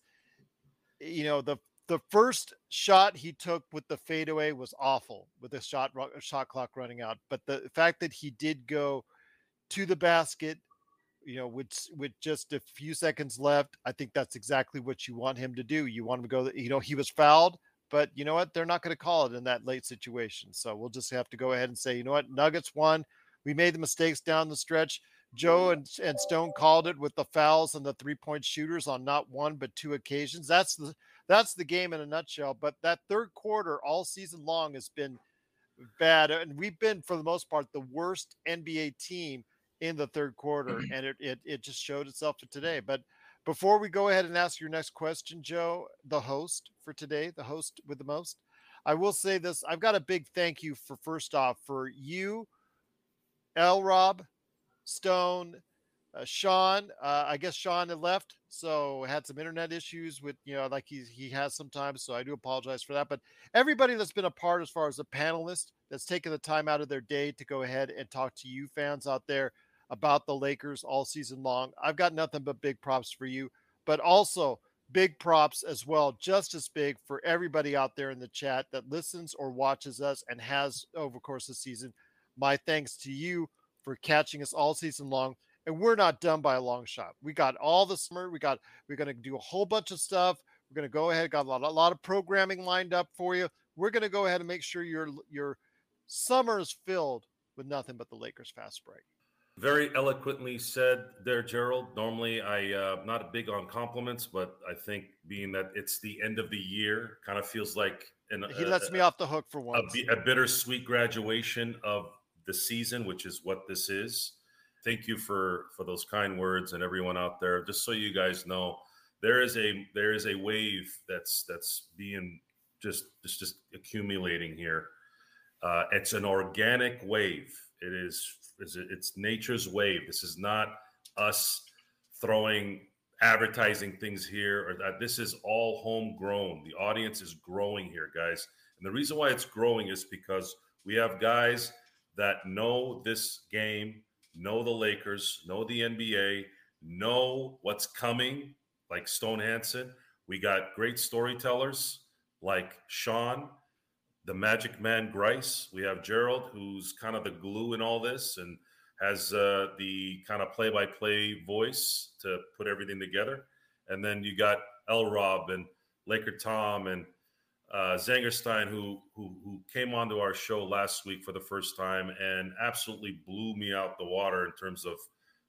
[SPEAKER 8] you know, the the first shot he took with the fadeaway was awful with the shot uh, shot clock running out. But the fact that he did go to the basket, you know, with with just a few seconds left, I think that's exactly what you want him to do. You want him to go. You know, he was fouled. But you know what? They're not going to call it in that late situation. So we'll just have to go ahead and say, you know what? Nuggets won. We made the mistakes down the stretch. Joe and, and Stone called it with the fouls and the three point shooters on not one but two occasions. That's the that's the game in a nutshell. But that third quarter all season long has been bad, and we've been for the most part the worst NBA team in the third quarter, and it it, it just showed itself for today. But before we go ahead and ask your next question, Joe, the host for today, the host with the most, I will say this. I've got a big thank you for first off for you, L. Rob, Stone, uh, Sean. Uh, I guess Sean had left, so had some internet issues with you know like he he has sometimes. So I do apologize for that. But everybody that's been a part as far as a panelist that's taken the time out of their day to go ahead and talk to you fans out there about the Lakers all season long. I've got nothing but big props for you, but also big props as well, just as big for everybody out there in the chat that listens or watches us and has over course of the season. My thanks to you for catching us all season long. And we're not done by a long shot. We got all the summer. We got we're going to do a whole bunch of stuff. We're going to go ahead. Got a lot, a lot of programming lined up for you. We're going to go ahead and make sure your your summer is filled with nothing but the Lakers fast break.
[SPEAKER 1] Very eloquently said there, Gerald. Normally, I uh, not big on compliments, but I think being that it's the end of the year, kind of feels like
[SPEAKER 8] an, he lets me off the hook for once.
[SPEAKER 1] A, a bittersweet graduation of the season, which is what this is. Thank you for for those kind words and everyone out there. Just so you guys know, there is a there is a wave that's that's being just just just accumulating here Uh, it's an organic wave. It is it's nature's wave. This is not us throwing advertising things here or that. This is all homegrown. The audience is growing here, guys. And the reason why it's growing is because we have guys that know this game, know the Lakers, know the NBA, know what's coming, like Stone Hansen. We got great storytellers like Sean, the Magic Man Grice. We have Gerald, who's kind of the glue in all this and has uh, the kind of play-by-play voice to put everything together. And then you got L. Rob and Laker Tom and uh, Zangerstein, who, who who came onto our show last week for the first time and absolutely blew me out the water in terms of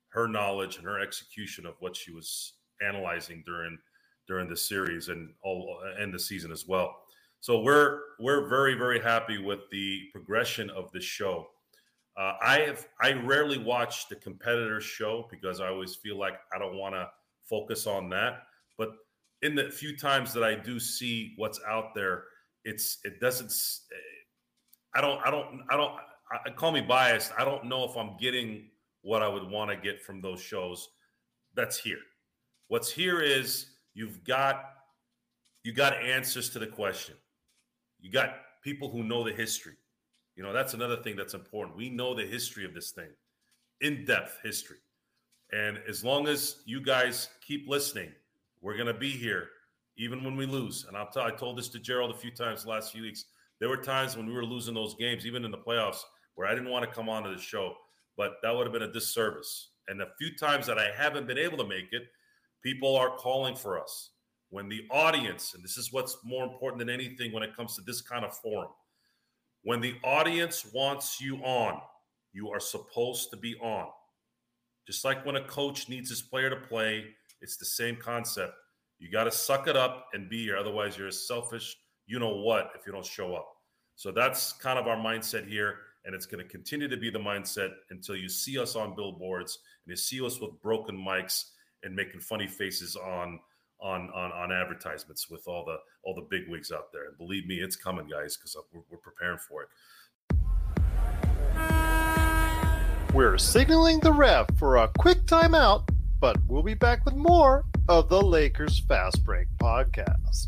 [SPEAKER 1] her knowledge and her execution of what she was analyzing during during the series and all and the season as well. So we're we're very very happy with the progression of this show. Uh, I have I rarely watch the competitor show because I always feel like I don't want to focus on that. But in the few times that I do see what's out there, it's it doesn't. I don't I don't I don't. I, call me biased. I don't know if I'm getting what I would want to get from those shows. That's here. What's here is you've got you got answers to the question. You got people who know the history. You know, that's another thing that's important. We know the history of this thing, in depth history. And as long as you guys keep listening, we're going to be here even when we lose. And I'll tell, told this to Gerald a few times the last few weeks. There were times when we were losing those games, even in the playoffs, where I didn't want to come onto the show, but that would have been a disservice. And a few times that I haven't been able to make it, people are calling for us. When the audience, and this is what's more important than anything when it comes to this kind of forum, when the audience wants you on, you are supposed to be on. Just like when a coach needs his player to play, it's the same concept. You got to suck it up and be here. Otherwise, you're a selfish, you know what, if you don't show up. So that's kind of our mindset here. And it's going to continue to be the mindset until you see us on billboards and you see us with broken mics and making funny faces on on on on advertisements with all the all the big wigs out there. And believe me, it's coming, guys, because we're, we're preparing for it.
[SPEAKER 8] We're signaling the ref for a quick timeout, but we'll be back with more of the Lakers Fast Break podcast.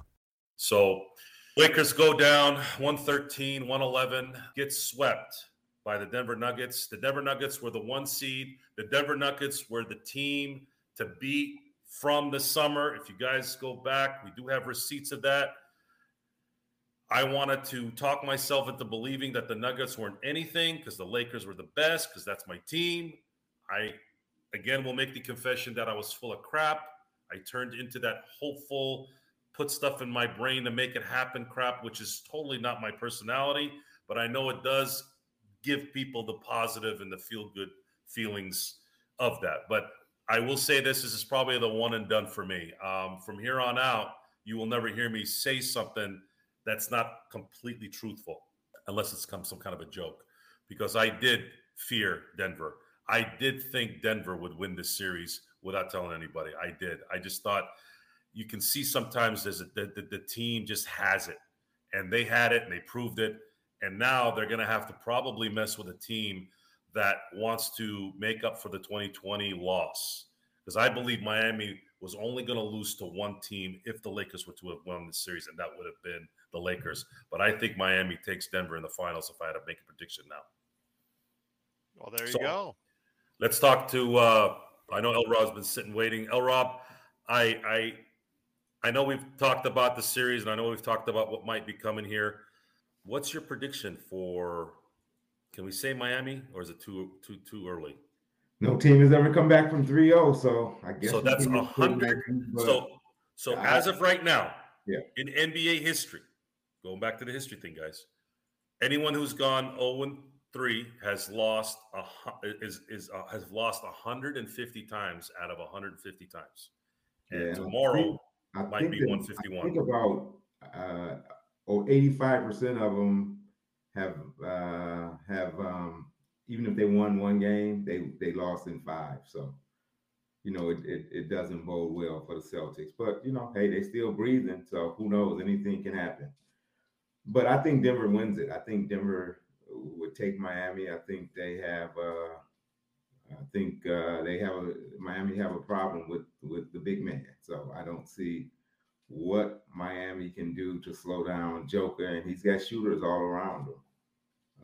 [SPEAKER 1] So Lakers go down 113, 111, get swept by the Denver Nuggets. The Denver Nuggets were the one seed. The Denver Nuggets were the team to beat from the summer. If you guys go back, we do have receipts of that. I wanted to talk myself into believing that the Nuggets weren't anything because the Lakers were the best because that's my team. I, again, will make the confession that I was full of crap. I turned into that hopeful, put stuff in my brain to make it happen crap, which is totally not my personality, but I know it does give people the positive and the feel good feelings of that. But I will say this, this is probably the one and done for me. Um, from here on out, you will never hear me say something that's not completely truthful, unless it's come some kind of a joke, because I did fear Denver. I did think Denver would win this series without telling anybody. I did. I just thought you can see sometimes there's a, the, the, the team just has it and they had it and they proved it and now they're going to have to probably mess with a team that wants to make up for the 2020 loss because i believe miami was only going to lose to one team if the lakers were to have won the series and that would have been the Lakers. But I think Miami takes Denver in the finals if I had to make a prediction now.
[SPEAKER 8] Well, there you
[SPEAKER 1] So,
[SPEAKER 8] go.
[SPEAKER 1] Let's talk to. Uh, I know El Rob's been sitting waiting. El Rob, I I I know we've talked about the series, and I know we've talked about what might be coming here. What's your prediction for? Can we say Miami, or is it too too too early?
[SPEAKER 7] No team has ever come back from 3-0, so I guess
[SPEAKER 1] So that's a hundred. So so
[SPEAKER 7] I-
[SPEAKER 1] as of right now,
[SPEAKER 7] Yeah.
[SPEAKER 1] in NBA history, going back to the history thing, guys, anyone who's gone 0 and 3 has lost a is is uh, has lost 150 times out of 150 times. And
[SPEAKER 7] Yeah,
[SPEAKER 1] tomorrow
[SPEAKER 7] I
[SPEAKER 1] might
[SPEAKER 7] think
[SPEAKER 1] be
[SPEAKER 7] that-
[SPEAKER 1] 151.
[SPEAKER 7] I think about uh, oh, 85% of them have uh, have um, even if they won one game, they they lost in five. So you know it, it it doesn't bode well for the Celtics. But you know, hey, they're still breathing, so who knows? Anything can happen. But I think Denver wins it. I think Denver would take Miami. I think they have. Uh, I think uh, they have a Miami have a problem with with the big man. So I don't see what Miami can do to slow down Joker, and he's got shooters all around him.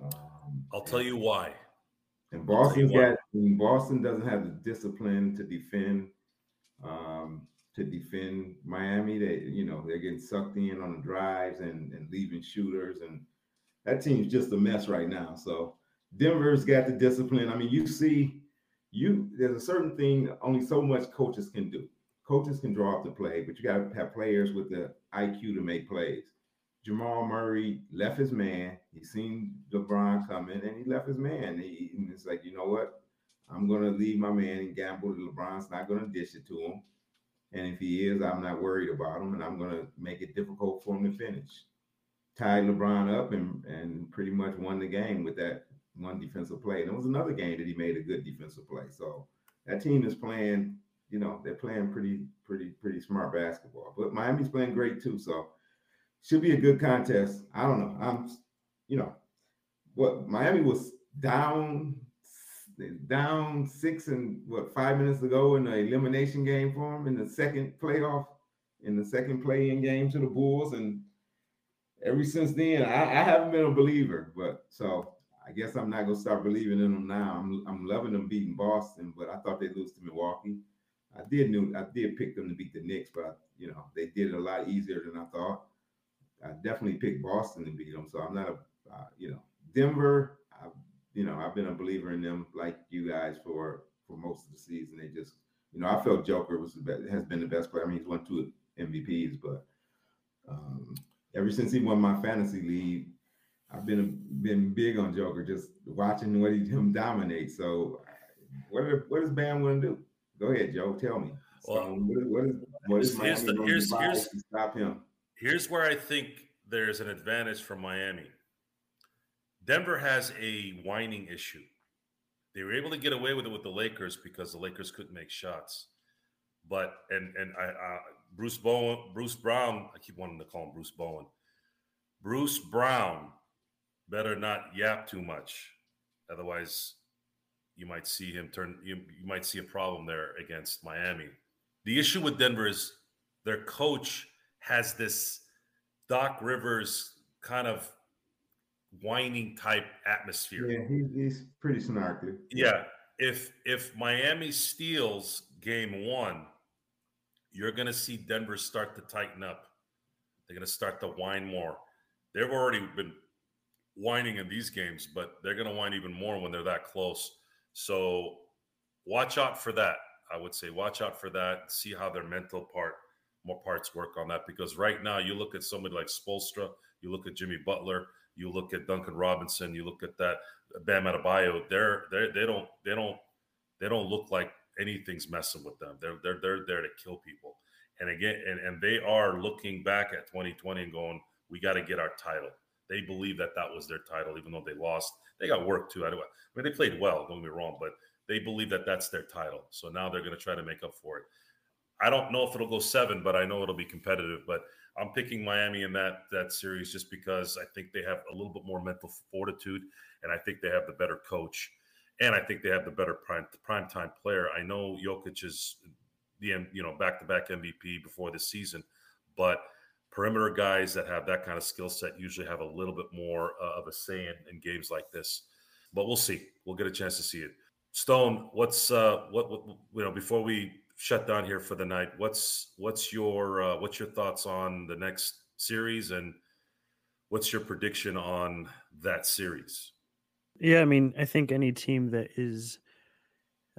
[SPEAKER 7] Um,
[SPEAKER 1] I'll tell you why.
[SPEAKER 7] and Boston's
[SPEAKER 1] why.
[SPEAKER 7] got and Boston doesn't have the discipline to defend um, to defend Miami. They you know they're getting sucked in on the drives and and leaving shooters, and that team's just a mess right now. So Denver's got the discipline. I mean, you see, you there's a certain thing only so much coaches can do. Coaches can draw up the play, but you got to have players with the IQ to make plays. Jamal Murray left his man. He seen LeBron coming, and he left his man. He, and it's like, you know what? I'm to leave my man and gamble that LeBron's not to dish it to him. And if he is, I'm not worried about him, and I'm to make it difficult for him to finish. Tied LeBron up and and pretty much won the game with that one defensive play. And it was another game that he made a good defensive play. So that team is playing, you know, they're playing pretty, pretty, pretty smart basketball. But Miami's playing great too. So should be a good contest. I don't know. I'm, you know, what Miami was down, down six and what five minutes ago in the elimination game for them in the second playoff, in the second play-in game to the Bulls, and ever since then, I, I haven't been a believer. But so I guess I'm not gonna start believing in them now. I'm I'm loving them beating Boston, but I thought they'd lose to Milwaukee. I did knew I did pick them to beat the Knicks, but I, you know they did it a lot easier than I thought. I definitely picked Boston to beat them, so I'm not a uh, you know Denver. I, you know I've been a believer in them like you guys for for most of the season. They just you know I felt Joker was the best, has been the best player. I mean he's won two MVPs, but um, ever since he won my fantasy league, I've been been big on Joker, just watching what he him dominate. So, what are, what is Bam going to do? Go ahead, Joe. Tell me.
[SPEAKER 1] Well,
[SPEAKER 7] so what is what is what is
[SPEAKER 1] here's
[SPEAKER 7] Miami
[SPEAKER 1] the- here's- here's-
[SPEAKER 7] to stop him?
[SPEAKER 1] Here's where I think there's an advantage for Miami. Denver has a whining issue. They were able to get away with it with the Lakers because the Lakers couldn't make shots. But and and I uh, Bruce Bowen, Bruce Brown, I keep wanting to call him Bruce Bowen. Bruce Brown better not yap too much, otherwise you might see him turn. You, you might see a problem there against Miami. The issue with Denver is their coach has this Doc Rivers kind of whining type atmosphere.
[SPEAKER 7] Yeah, he's he's pretty snarky.
[SPEAKER 1] Yeah, if if Miami steals game one, you're going to see Denver start to tighten up. They're going to start to whine more. They've already been whining in these games, but they're going to whine even more when they're that close. So watch out for that. I would say watch out for that. See how their mental part, more parts work on that. Because right now, you look at somebody like Spoelstra, you look at Jimmy Butler, you look at Duncan Robinson, you look at that Bam Adebayo. They're they they don't they don't they don't look like anything's messing with them. They're they're they're there to kill people. And again, and, and they are looking back at 2020 and going, we got to get our title. They believe that that was their title, even though they lost. They got work too. I mean, they played well. Don't get me wrong, but they believe that that's their title. So now they're going to try to make up for it. I don't know if it'll go seven, but I know it'll be competitive. But I'm picking Miami in that that series just because I think they have a little bit more mental fortitude, and I think they have the better coach, and I think they have the better prime prime time player. I know Jokic is the you know back to back MVP before this season, but perimeter guys that have that kind of skill set usually have a little bit more uh, of a say in, in, games like this. But we'll see. We'll get a chance to see it. Stone, what's uh, what, what you know before we shut down here for the night? What's what's your uh, what's your thoughts on the next series and what's your prediction on that series?
[SPEAKER 2] Yeah, I mean, I think any team that is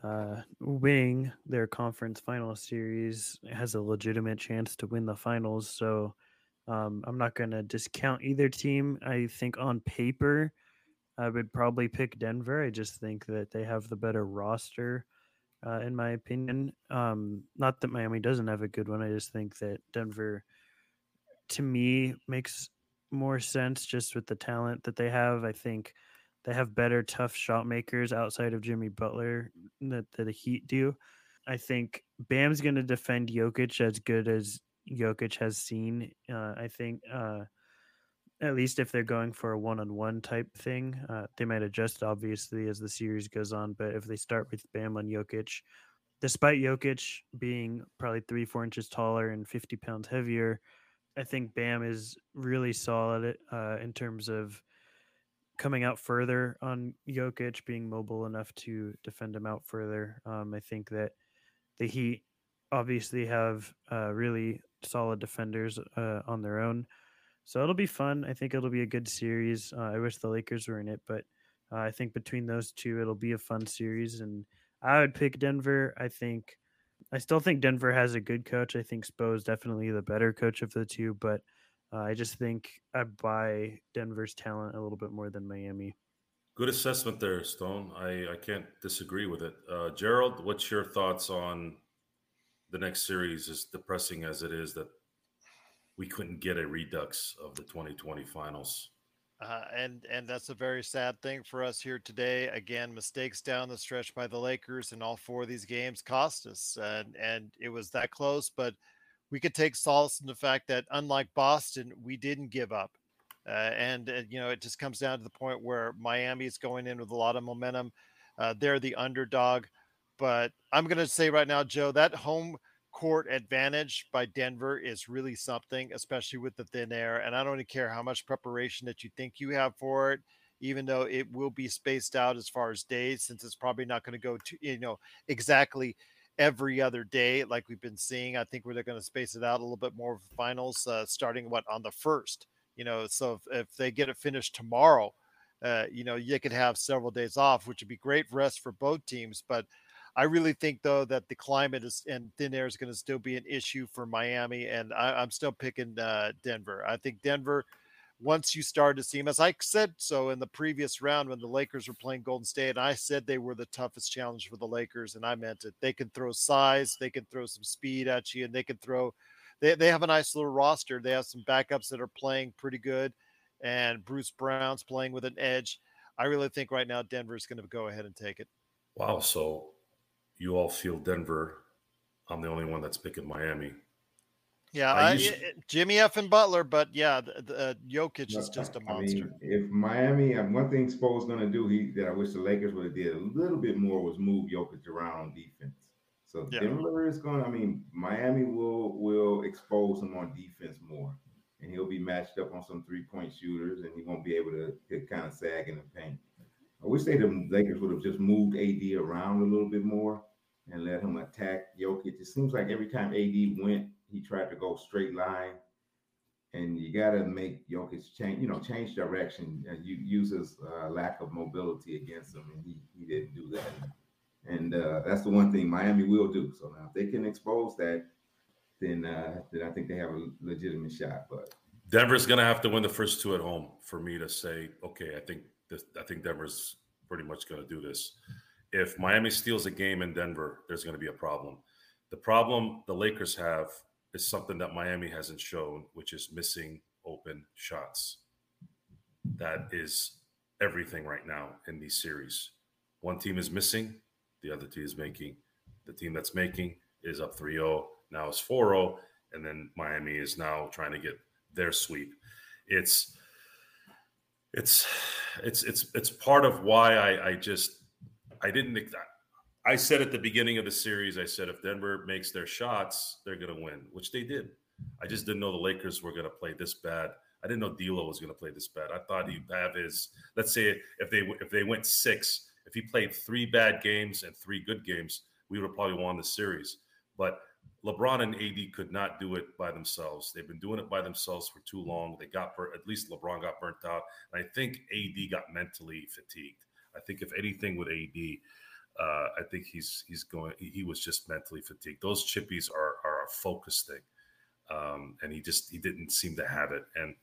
[SPEAKER 2] uh, winning their conference final series has a legitimate chance to win the finals. So um, I'm not going to discount either team. I think on paper, I would probably pick Denver. I just think that they have the better roster, uh, in my opinion. Um, not that Miami doesn't have a good one. I just think that Denver, to me, makes more sense just with the talent that they have. I think they have better tough shot makers outside of Jimmy Butler that, that the Heat do. I think Bam's going to defend Jokic as good as Jokic has seen. Uh, I think uh, at least if they're going for a one-on-one type thing, uh, they might adjust obviously as the series goes on. But if they start with Bam on Jokic, despite Jokic being probably three, four inches taller and 50 pounds heavier, I think Bam is really solid uh, in terms of coming out further on Jokic, being mobile enough to defend him out further. Um, I think that the Heat obviously have uh, really solid defenders uh, on their own. So it'll be fun. I think it'll be a good series. Uh, I wish the Lakers were in it, but uh, I think between those two, it'll be a fun series. And I would pick Denver. I think I still think Denver has a good coach. I think Spo is definitely the better coach of the two, but uh, I just think I buy Denver's talent a little bit more than Miami.
[SPEAKER 1] Good assessment there, Stone. I, I can't disagree with it. Uh, Gerald, what's your thoughts on the next series? As depressing as it is that we couldn't get a redux of the 2020 finals.
[SPEAKER 8] Uh, and and that's a very sad thing for us here today. Again, mistakes down the stretch by the Lakers in all four of these games cost us, and and it was that close. But we could take solace in the fact that unlike Boston, we didn't give up. Uh, and uh, you know, it just comes down to the point where Miami is going in with a lot of momentum. Uh, they're the underdog, but I'm going to say right now, Joe, that home court advantage by Denver is really something, especially with the thin air. And I don't even care how much preparation that you think you have for it, even though it will be spaced out as far as days, since it's probably not going to go to you know exactly every other day like we've been seeing. I think we're going to space it out a little bit more finals, uh, starting what on the first. You know, so if, if they get it finished tomorrow, uh, you know, you could have several days off, which would be great rest for both teams. But I really think though that the climate is and thin air is going to still be an issue for Miami, and I, am still picking uh, Denver. I think Denver once you start to see them, as I said so in the previous round when the Lakers were playing Golden State, and I said they were the toughest challenge for the Lakers, and I meant it. They can throw size, they can throw some speed at you, and they can throw. They, they have a nice little roster. They have some backups that are playing pretty good, and Bruce Brown's playing with an edge. I really think right now Denver is going to go ahead and take it.
[SPEAKER 1] Wow. So you all feel Denver. I'm the only one that's picking Miami.
[SPEAKER 8] Yeah, I, I, Jimmy F. and Butler, but yeah, the, the uh, Jokic is just a monster.
[SPEAKER 7] I mean, if Miami, one thing Spo's going to do, he that I wish the Lakers would have did a little bit more was move Jokic around on defense. So yeah. Denver is going. I mean, Miami will will expose him on defense more, and he'll be matched up on some three point shooters, and he won't be able to, to kind of sag in the paint. I wish they the Lakers would have just moved AD around a little bit more and let him attack Jokic. It seems like every time AD went he tried to go straight line, and you got to make Jokic change, you know, change direction. Uh, you use his uh, lack of mobility against him, and he he didn't do that. And uh, that's the one thing Miami will do. So now, if they can expose that, then uh, then I think they have a legitimate shot. But
[SPEAKER 1] Denver's going to have to win the first two at home for me to say, okay, I think this, I think Denver's pretty much going to do this. If Miami steals a game in Denver, there's going to be a problem. The problem the Lakers have is something that Miami hasn't shown, which is missing open shots. That is everything right now in these series. One team is missing, the other team is making. The team that's making is up 3 0, now it's 4 0, and then Miami is now trying to get their sweep. It's it's it's it's it's part of why I, I just I didn't I said at the beginning of the series, I said if Denver makes their shots, they're going to win, which they did. I just didn't know the Lakers were going to play this bad. I didn't know D'Lo was going to play this bad. I thought he'd have his. Let's say if they if they went six, if he played three bad games and three good games, we would have probably won the series. But LeBron and AD could not do it by themselves. They've been doing it by themselves for too long. They got burnt, at least LeBron got burnt out. And I think AD got mentally fatigued. I think if anything with AD, uh, I think he's he's going. He was just mentally fatigued. Those chippies are are a focus thing, um, and he just he didn't seem to have it. And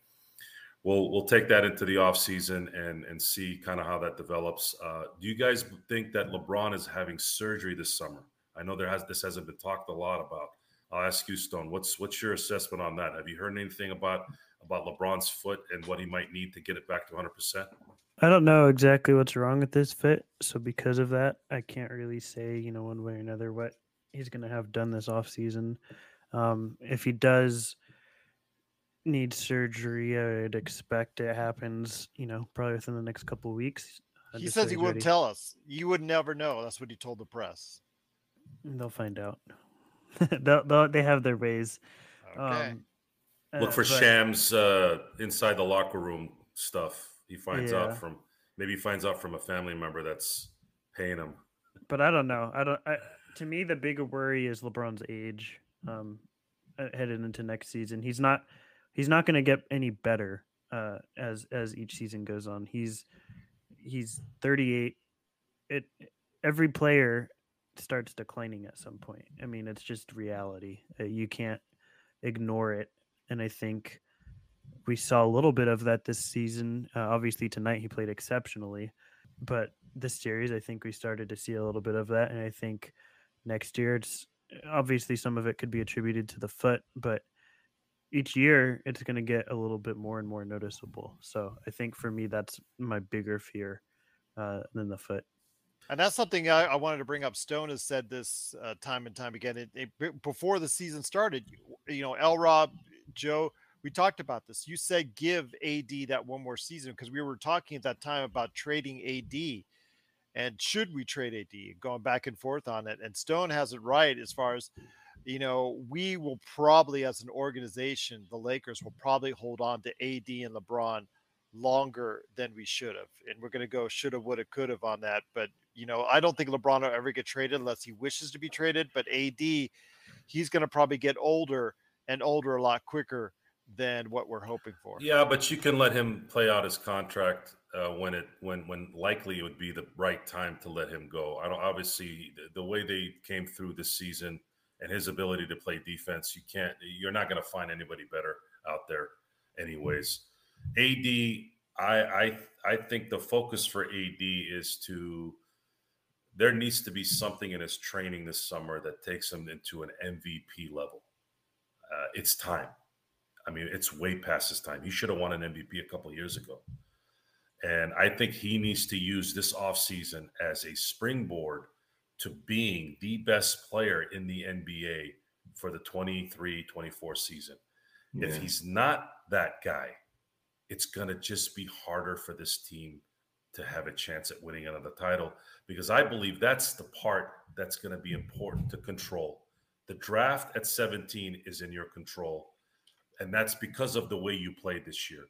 [SPEAKER 1] we'll we'll take that into the offseason and and see kind of how that develops. Uh, do you guys think that LeBron is having surgery this summer? I know there has this hasn't been talked a lot about. I'll ask you, Stone. What's what's your assessment on that? Have you heard anything about about LeBron's foot and what he might need to get it back to 100 percent?
[SPEAKER 2] I don't know exactly what's wrong with this fit, so because of that, I can't really say, you know, one way or another what he's going to have done this off season. Um, if he does need surgery, I'd expect it happens, you know, probably within the next couple of weeks. uh,
[SPEAKER 8] He
[SPEAKER 2] just so
[SPEAKER 8] says he
[SPEAKER 2] he's
[SPEAKER 8] wouldn't
[SPEAKER 2] ready.
[SPEAKER 8] tell us. You would never know. That's what he told the press.
[SPEAKER 2] They'll find out. they'll, they'll, they have their ways.
[SPEAKER 8] Okay.
[SPEAKER 2] Um,
[SPEAKER 1] Look
[SPEAKER 2] uh,
[SPEAKER 1] for
[SPEAKER 2] but-
[SPEAKER 1] Shams uh, inside the locker room stuff. He finds
[SPEAKER 2] Yeah.
[SPEAKER 1] out from maybe he finds out from a family member that's paying him.
[SPEAKER 2] but I don't know. I don't. I, to me, the bigger worry is LeBron's age. Um, headed into next season, he's not. He's not going to get any better uh, as as each season goes on. He's he's 38. It every player starts declining at some point. I mean, it's just reality. Uh, you can't ignore it. And I think we saw a little bit of that this season. Uh, obviously, tonight he played exceptionally, but this series, I think we started to see a little bit of that. And I think next year, it's obviously some of it could be attributed to the foot, but each year it's going to get a little bit more and more noticeable. So I think for me, that's my bigger fear uh, than the foot.
[SPEAKER 8] And that's something I, I wanted to bring up. Stone has said this uh, time and time again. It, it, before the season started, you, you know, L. Rob, Joe, we talked about this. You said give AD that one more season because we were talking at that time about trading AD and should we trade AD, going back and forth on it. And Stone has it right as far as, you know, we will probably, as an organization, the Lakers will probably hold on to AD and LeBron longer than we should have. And we're going to go should have, would have, could have on that. But, you know, I don't think LeBron will ever get traded unless he wishes to be traded. But AD, he's going to probably get older and older a lot quicker than what we're hoping for.
[SPEAKER 1] Yeah, but you can let him play out his contract uh, when it when when likely it would be the right time to let him go. I don't obviously the, way they came through this season and his ability to play defense, you can't you're not going to find anybody better out there, anyways. AD, I I I think the focus for AD is to there needs to be something in his training this summer that takes him into an MVP level. Uh, it's time. I mean, it's way past his time. He should have won an MVP a couple years ago. And I think he needs to use this offseason as a springboard to being the best player in the NBA for the 23 24 season. If he's not that guy, it's going to just be harder for this team to have a chance at winning another title because I believe that's the part that's going to be important to control. The draft at 17 is in your control, and that's because of the way you played this year.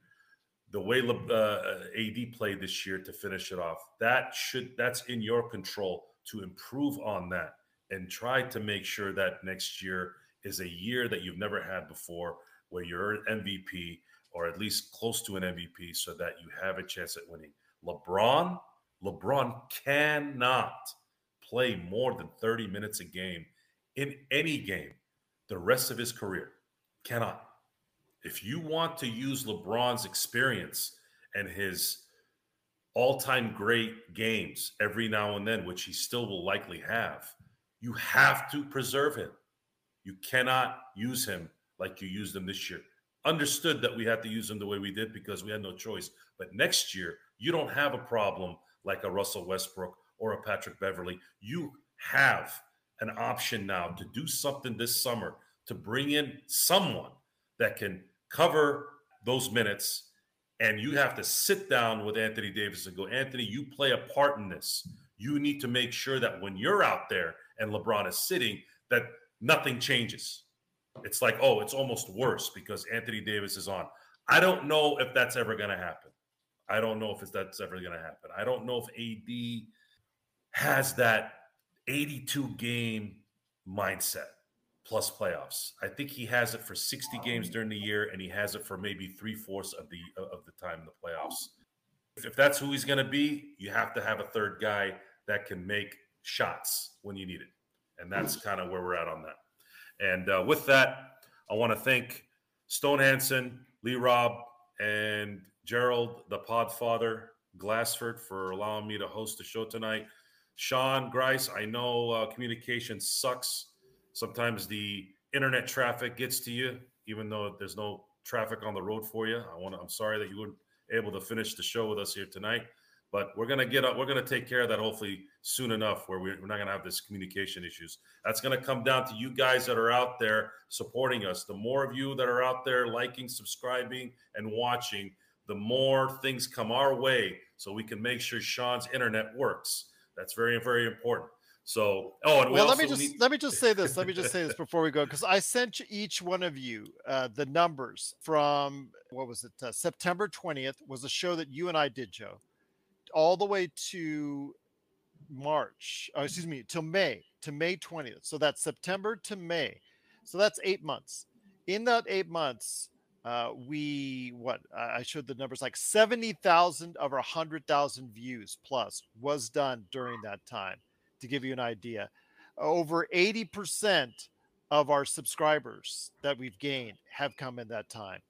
[SPEAKER 1] The way Le- uh, AD played this year to finish it off, that should that's in your control to improve on that and try to make sure that next year is a year that you've never had before where you're an MVP or at least close to an MVP so that you have a chance at winning. LeBron, LeBron cannot play more than 30 minutes a game in any game the rest of his career. Cannot. If you want to use LeBron's experience and his all-time great games every now and then, which he still will likely have, you have to preserve him. You cannot use him like you used him this year. Understood that we had to use him the way we did because we had no choice. But next year, you don't have a problem like a Russell Westbrook or a Patrick Beverley. You have an option now to do something this summer to bring in someone that can cover those minutes. And you have to sit down with Anthony Davis and go, Anthony, you play a part in this. You need to make sure that when you're out there and LeBron is sitting, that nothing changes. It's like, oh, it's almost worse because Anthony Davis is on. I don't know if that's ever going to happen. I don't know if that's ever going to happen. I don't know if AD has that 82 game mindset plus playoffs. I think he has it for 60 games during the year, and he has it for maybe three fourths of the of the time in the playoffs. If that's who he's going to be, you have to have a third guy that can make shots when you need it, and that's kind of where we're at on that. And uh, with that, I want to thank Stone Hansen, L Rob, and Gerald, the Podfather Glassford, for allowing me to host the show tonight. Sean Grice, I know uh, communication sucks Sometimes the internet traffic gets to you, even though there's no traffic on the road for you. I want to, I'm sorry that you weren't able to finish the show with us here tonight, but we're gonna get up. We're gonna take care of that hopefully soon enough, where we're not gonna have this communication issues. That's gonna come down to you guys that are out there supporting us. The more of you that are out there liking, subscribing, and watching, the more things come our way, so we can make sure Sean's internet works. That's very, very important. So, oh, and we
[SPEAKER 8] well, let me just
[SPEAKER 1] need-
[SPEAKER 8] let me just say this. Let me just say this before we go, because I sent each one of you uh, the numbers from what was it? Uh, September twentieth was a show that you and I did, Joe, all the way to March. Oh, excuse me, till May to May twentieth. So that's September to May. So that's eight months. In that eight months, uh, we what I I showed the numbers like seventy thousand of our hundred thousand views plus was done during that time to give you an idea. Over 80% of our subscribers that we've gained have come in that time.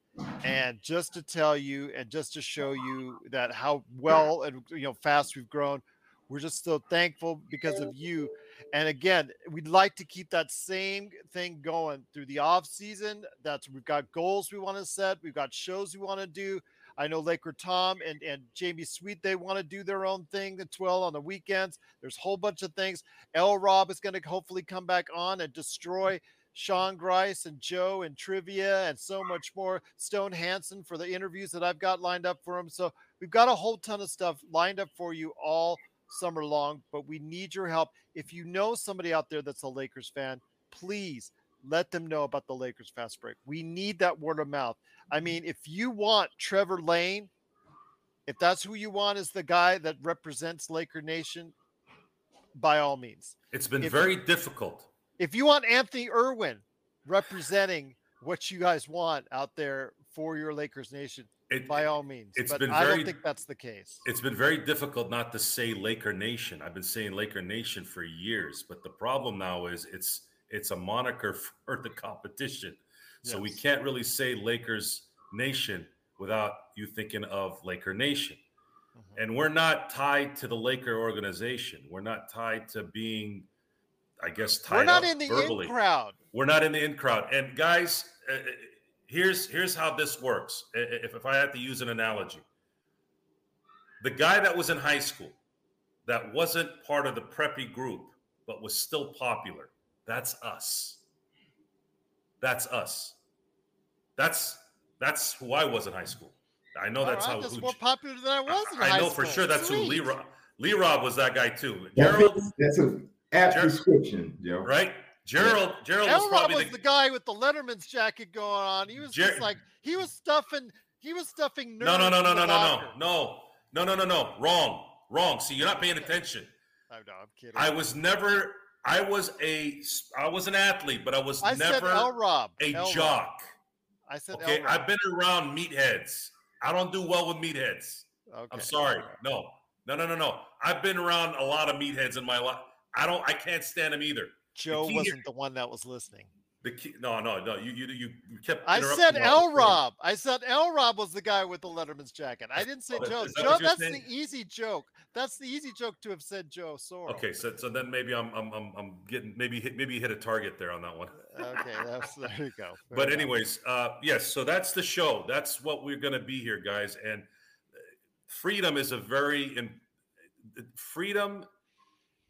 [SPEAKER 8] And just to tell you and just to show you that how well and you know fast we've grown, we're just so thankful because of you. And again, we'd like to keep that same thing going through the off season. That's we've got goals we want to set, we've got shows we want to do. I know Laker Tom and, and Jamie Sweet, they want to do their own thing as well on the weekends. There's a whole bunch of things. L Rob is going to hopefully come back on and destroy Sean Grice and Joe and trivia and so much more. Stone Hansen for the interviews that I've got lined up for him. So we've got a whole ton of stuff lined up for you all summer long, but we need your help. If you know somebody out there that's a Lakers fan, please let them know about the Lakers fast break. We need that word of mouth. I mean, if you want Trevor Lane, if that's who you want as the guy that represents Laker Nation, by all means.
[SPEAKER 1] It's been
[SPEAKER 8] If
[SPEAKER 1] very
[SPEAKER 8] you-
[SPEAKER 1] difficult.
[SPEAKER 8] If you want Anthony Irwin representing what you guys want out there for your Lakers Nation, by all means.
[SPEAKER 1] it's
[SPEAKER 8] but
[SPEAKER 1] been
[SPEAKER 8] I
[SPEAKER 1] very-
[SPEAKER 8] don't think that's the case.
[SPEAKER 1] It's been very difficult not to say Laker Nation. I've been saying Laker Nation for years, but the problem now is it's it's a moniker for the competition. So we can't really say Lakers Nation without you thinking of Laker Nation.
[SPEAKER 8] Mm-hmm.
[SPEAKER 1] And we're not tied to the Laker organization. We're not tied to being, I guess, tied
[SPEAKER 8] We're not in the
[SPEAKER 1] verbally.
[SPEAKER 8] in crowd.
[SPEAKER 1] We're not in the in crowd. And guys, uh, uh, here's here's how this works. If if I had to use an analogy, the guy that was in high school that wasn't part of the preppy group but was still popular, that's us. That's us. That's that's who I was in high school. I know
[SPEAKER 8] All
[SPEAKER 1] that's
[SPEAKER 8] right,
[SPEAKER 1] how.
[SPEAKER 8] that's
[SPEAKER 1] who-
[SPEAKER 8] more popular than I was in
[SPEAKER 1] I
[SPEAKER 8] high
[SPEAKER 1] know for sure that's who Lee
[SPEAKER 8] Sweet.
[SPEAKER 1] Rob. L Rob was that guy too. Gerald,
[SPEAKER 7] that's a apt
[SPEAKER 1] Ger-
[SPEAKER 7] description, Joe.
[SPEAKER 1] right? Gerald, Gerald was probably
[SPEAKER 8] was
[SPEAKER 1] the,
[SPEAKER 8] the guy with the Letterman's jacket going on. He was
[SPEAKER 1] Jer-
[SPEAKER 8] just like he was stuffing. He was stuffing.
[SPEAKER 1] No, no, no, no, no, no, no, no, no, no, no, no. Wrong, wrong. See, you're not paying attention.
[SPEAKER 8] I know. I'm kidding.
[SPEAKER 1] I was never. I was a. I was an athlete, but I was
[SPEAKER 8] I said
[SPEAKER 1] never
[SPEAKER 8] L Rob.
[SPEAKER 1] a
[SPEAKER 8] L-Rob.
[SPEAKER 1] jock.
[SPEAKER 8] I said
[SPEAKER 1] Okay. I've been around meatheads. I don't do well with meatheads.
[SPEAKER 8] Okay.
[SPEAKER 1] I'm sorry. No, no, no, no, no. I've been around a lot of meatheads in my life. I don't. I can't stand them either.
[SPEAKER 8] Joe
[SPEAKER 1] here-
[SPEAKER 8] wasn't the one that was listening.
[SPEAKER 1] The key, no, no, no. You, you, you, kept.
[SPEAKER 8] I said
[SPEAKER 1] me all the
[SPEAKER 8] L. Rob. I said L Rob was the guy with the Letterman's jacket. I didn't say
[SPEAKER 1] Oh,
[SPEAKER 8] Joe.
[SPEAKER 1] that
[SPEAKER 8] Joe, that's
[SPEAKER 1] saying?
[SPEAKER 8] the easy joke. That's the easy joke to have said Joe Soro.
[SPEAKER 1] Okay, so so then maybe I'm I'm I'm, I'm getting maybe hit maybe hit a target there on that one.
[SPEAKER 8] Okay, that's there you go. Fair
[SPEAKER 1] but
[SPEAKER 8] enough.
[SPEAKER 1] anyways, uh, yes. So that's the show. That's what we're going to be here, guys. And uh, freedom is a very in, freedom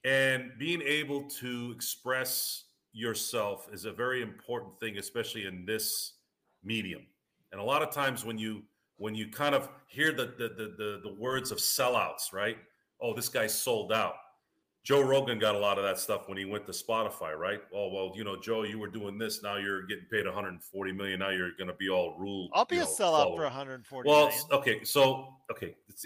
[SPEAKER 1] and being able to express yourself is a very important thing, especially in this medium. And a lot of times when you when you kind of hear the the the, the, the words of sellouts, right? Oh, this guy sold out. Joe Rogan got a lot of that stuff when he went to Spotify, right? Oh well, you know, Joe, you were doing this. Now you're getting paid 140 million. Now you're going to be all rule.
[SPEAKER 8] I'll be a
[SPEAKER 1] know,
[SPEAKER 8] sellout for 140
[SPEAKER 1] Well,
[SPEAKER 8] million.
[SPEAKER 1] okay, so okay, it's-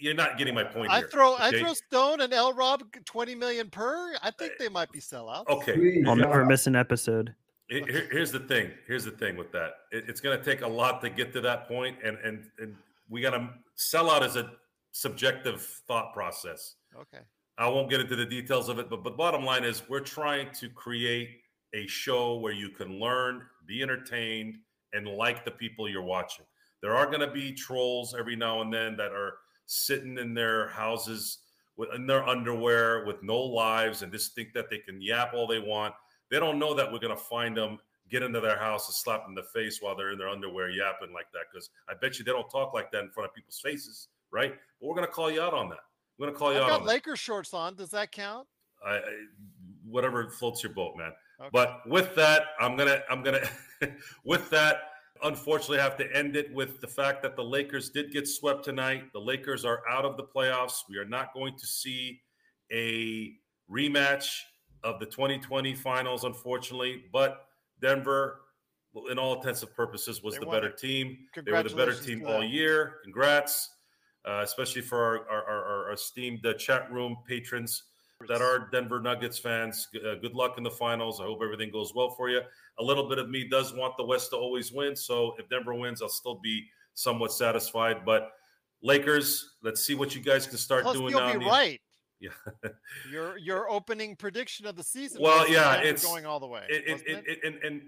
[SPEAKER 1] you're not getting my point
[SPEAKER 8] I
[SPEAKER 1] here.
[SPEAKER 8] throw
[SPEAKER 1] okay?
[SPEAKER 8] I throw Stone and L Rob 20 million per. I think they might be sellouts.
[SPEAKER 1] Okay,
[SPEAKER 2] I'll never miss an episode.
[SPEAKER 1] Here- here- here's the thing. Here's the thing with that. It- it's going to take a lot to get to that point, and and and we got to sell out as a subjective thought process.
[SPEAKER 8] Okay.
[SPEAKER 1] I won't get into the details of it, but but bottom line is we're trying to create a show where you can learn, be entertained, and like the people you're watching. There are going to be trolls every now and then that are sitting in their houses with in their underwear with no lives and just think that they can yap all they want. They don't know that we're going to find them, get into their house and slap them in the face while they're in their underwear yapping like that. Because I bet you they don't talk like that in front of people's faces, right? But we're going to call you out on that. We're going to call you
[SPEAKER 8] I've
[SPEAKER 1] out
[SPEAKER 8] got
[SPEAKER 1] on that.
[SPEAKER 8] Lakers shorts on. Does that count?
[SPEAKER 1] I, I, whatever floats your boat, man.
[SPEAKER 8] Okay.
[SPEAKER 1] But with that, I'm gonna, I'm gonna, with that, unfortunately, have to end it with the fact that the Lakers did get swept tonight. The Lakers are out of the playoffs. We are not going to see a rematch of the 2020 finals, unfortunately. But Denver, in all intents and purposes, was
[SPEAKER 8] They
[SPEAKER 1] the better
[SPEAKER 8] it.
[SPEAKER 1] team. They were the better team all year. Congrats, uh, especially for our, our, our, our esteemed uh, chat room patrons that are Denver Nuggets fans. Uh, good luck in the finals. I hope everything goes well for you. A little bit of me does want the West to always win. So if Denver wins, I'll still be somewhat satisfied. But Lakers, let's see what you guys can start
[SPEAKER 8] Plus,
[SPEAKER 1] doing
[SPEAKER 8] you'll
[SPEAKER 1] now.
[SPEAKER 8] be right.
[SPEAKER 1] Yeah.
[SPEAKER 8] Your your opening prediction of the season.
[SPEAKER 1] Well, yeah, it's
[SPEAKER 8] going all the way.
[SPEAKER 1] It, it, it, and, and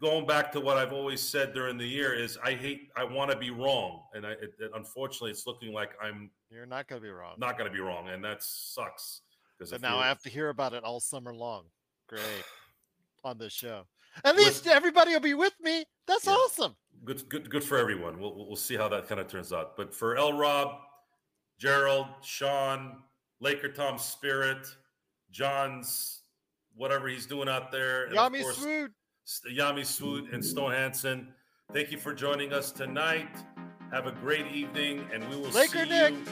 [SPEAKER 1] going back to what I've always said during the year is I hate, I want to be wrong, and I, unfortunately, it's looking like I'm
[SPEAKER 8] You're not going to be wrong.
[SPEAKER 1] not going to be wrong, and that sucks.
[SPEAKER 8] So now I have to hear about it all summer long. Great. On this show. At least everybody will be with me. That's awesome.
[SPEAKER 1] good, good, good for everyone. We'll, we'll see how that kind of turns out. But for L. Rob, Gerald, Sean, Laker Tom Spirit, John's whatever he's doing out there, and
[SPEAKER 8] Yami
[SPEAKER 1] course,
[SPEAKER 8] Swoot.
[SPEAKER 1] Yami Swoot and Stone Hansen. Thank you for joining us tonight. Have a great evening, and we will
[SPEAKER 8] Laker
[SPEAKER 1] see
[SPEAKER 8] Nick.
[SPEAKER 1] you.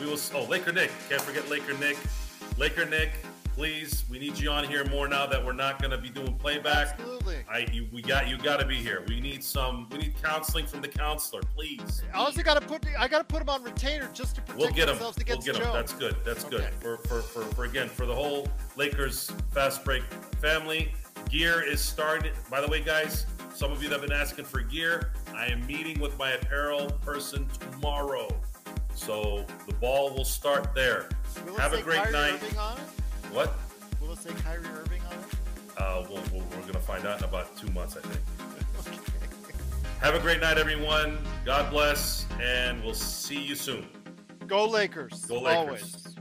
[SPEAKER 1] We will. Oh, Laker Nick! Can't forget Laker Nick. Laker Nick, please. We need you on here more now that we're not going to be doing playback.
[SPEAKER 8] Absolutely.
[SPEAKER 1] I you, we got you got to be here. We need some. We need counseling from the counselor, please.
[SPEAKER 8] I also got to put I got to put them on retainer just to protect
[SPEAKER 1] We'll get him. We'll get him.
[SPEAKER 8] Joe.
[SPEAKER 1] That's good. That's good. For, for for for again for the whole Lakers fast break family. Gear is started. By the way, guys, some of you that have been asking for gear, I am meeting with my apparel person tomorrow. So the ball will start there.
[SPEAKER 8] Will
[SPEAKER 1] Have a great
[SPEAKER 8] Kyrie
[SPEAKER 1] night.
[SPEAKER 8] Irving on it?
[SPEAKER 1] What?
[SPEAKER 8] Will it say Kyrie Irving on it?
[SPEAKER 1] Uh, we'll, we'll, we're going to find out in about two months, I think. Have a great night, everyone. God bless, and we'll see you soon.
[SPEAKER 8] Go Lakers.
[SPEAKER 1] Go Lakers.
[SPEAKER 8] Always.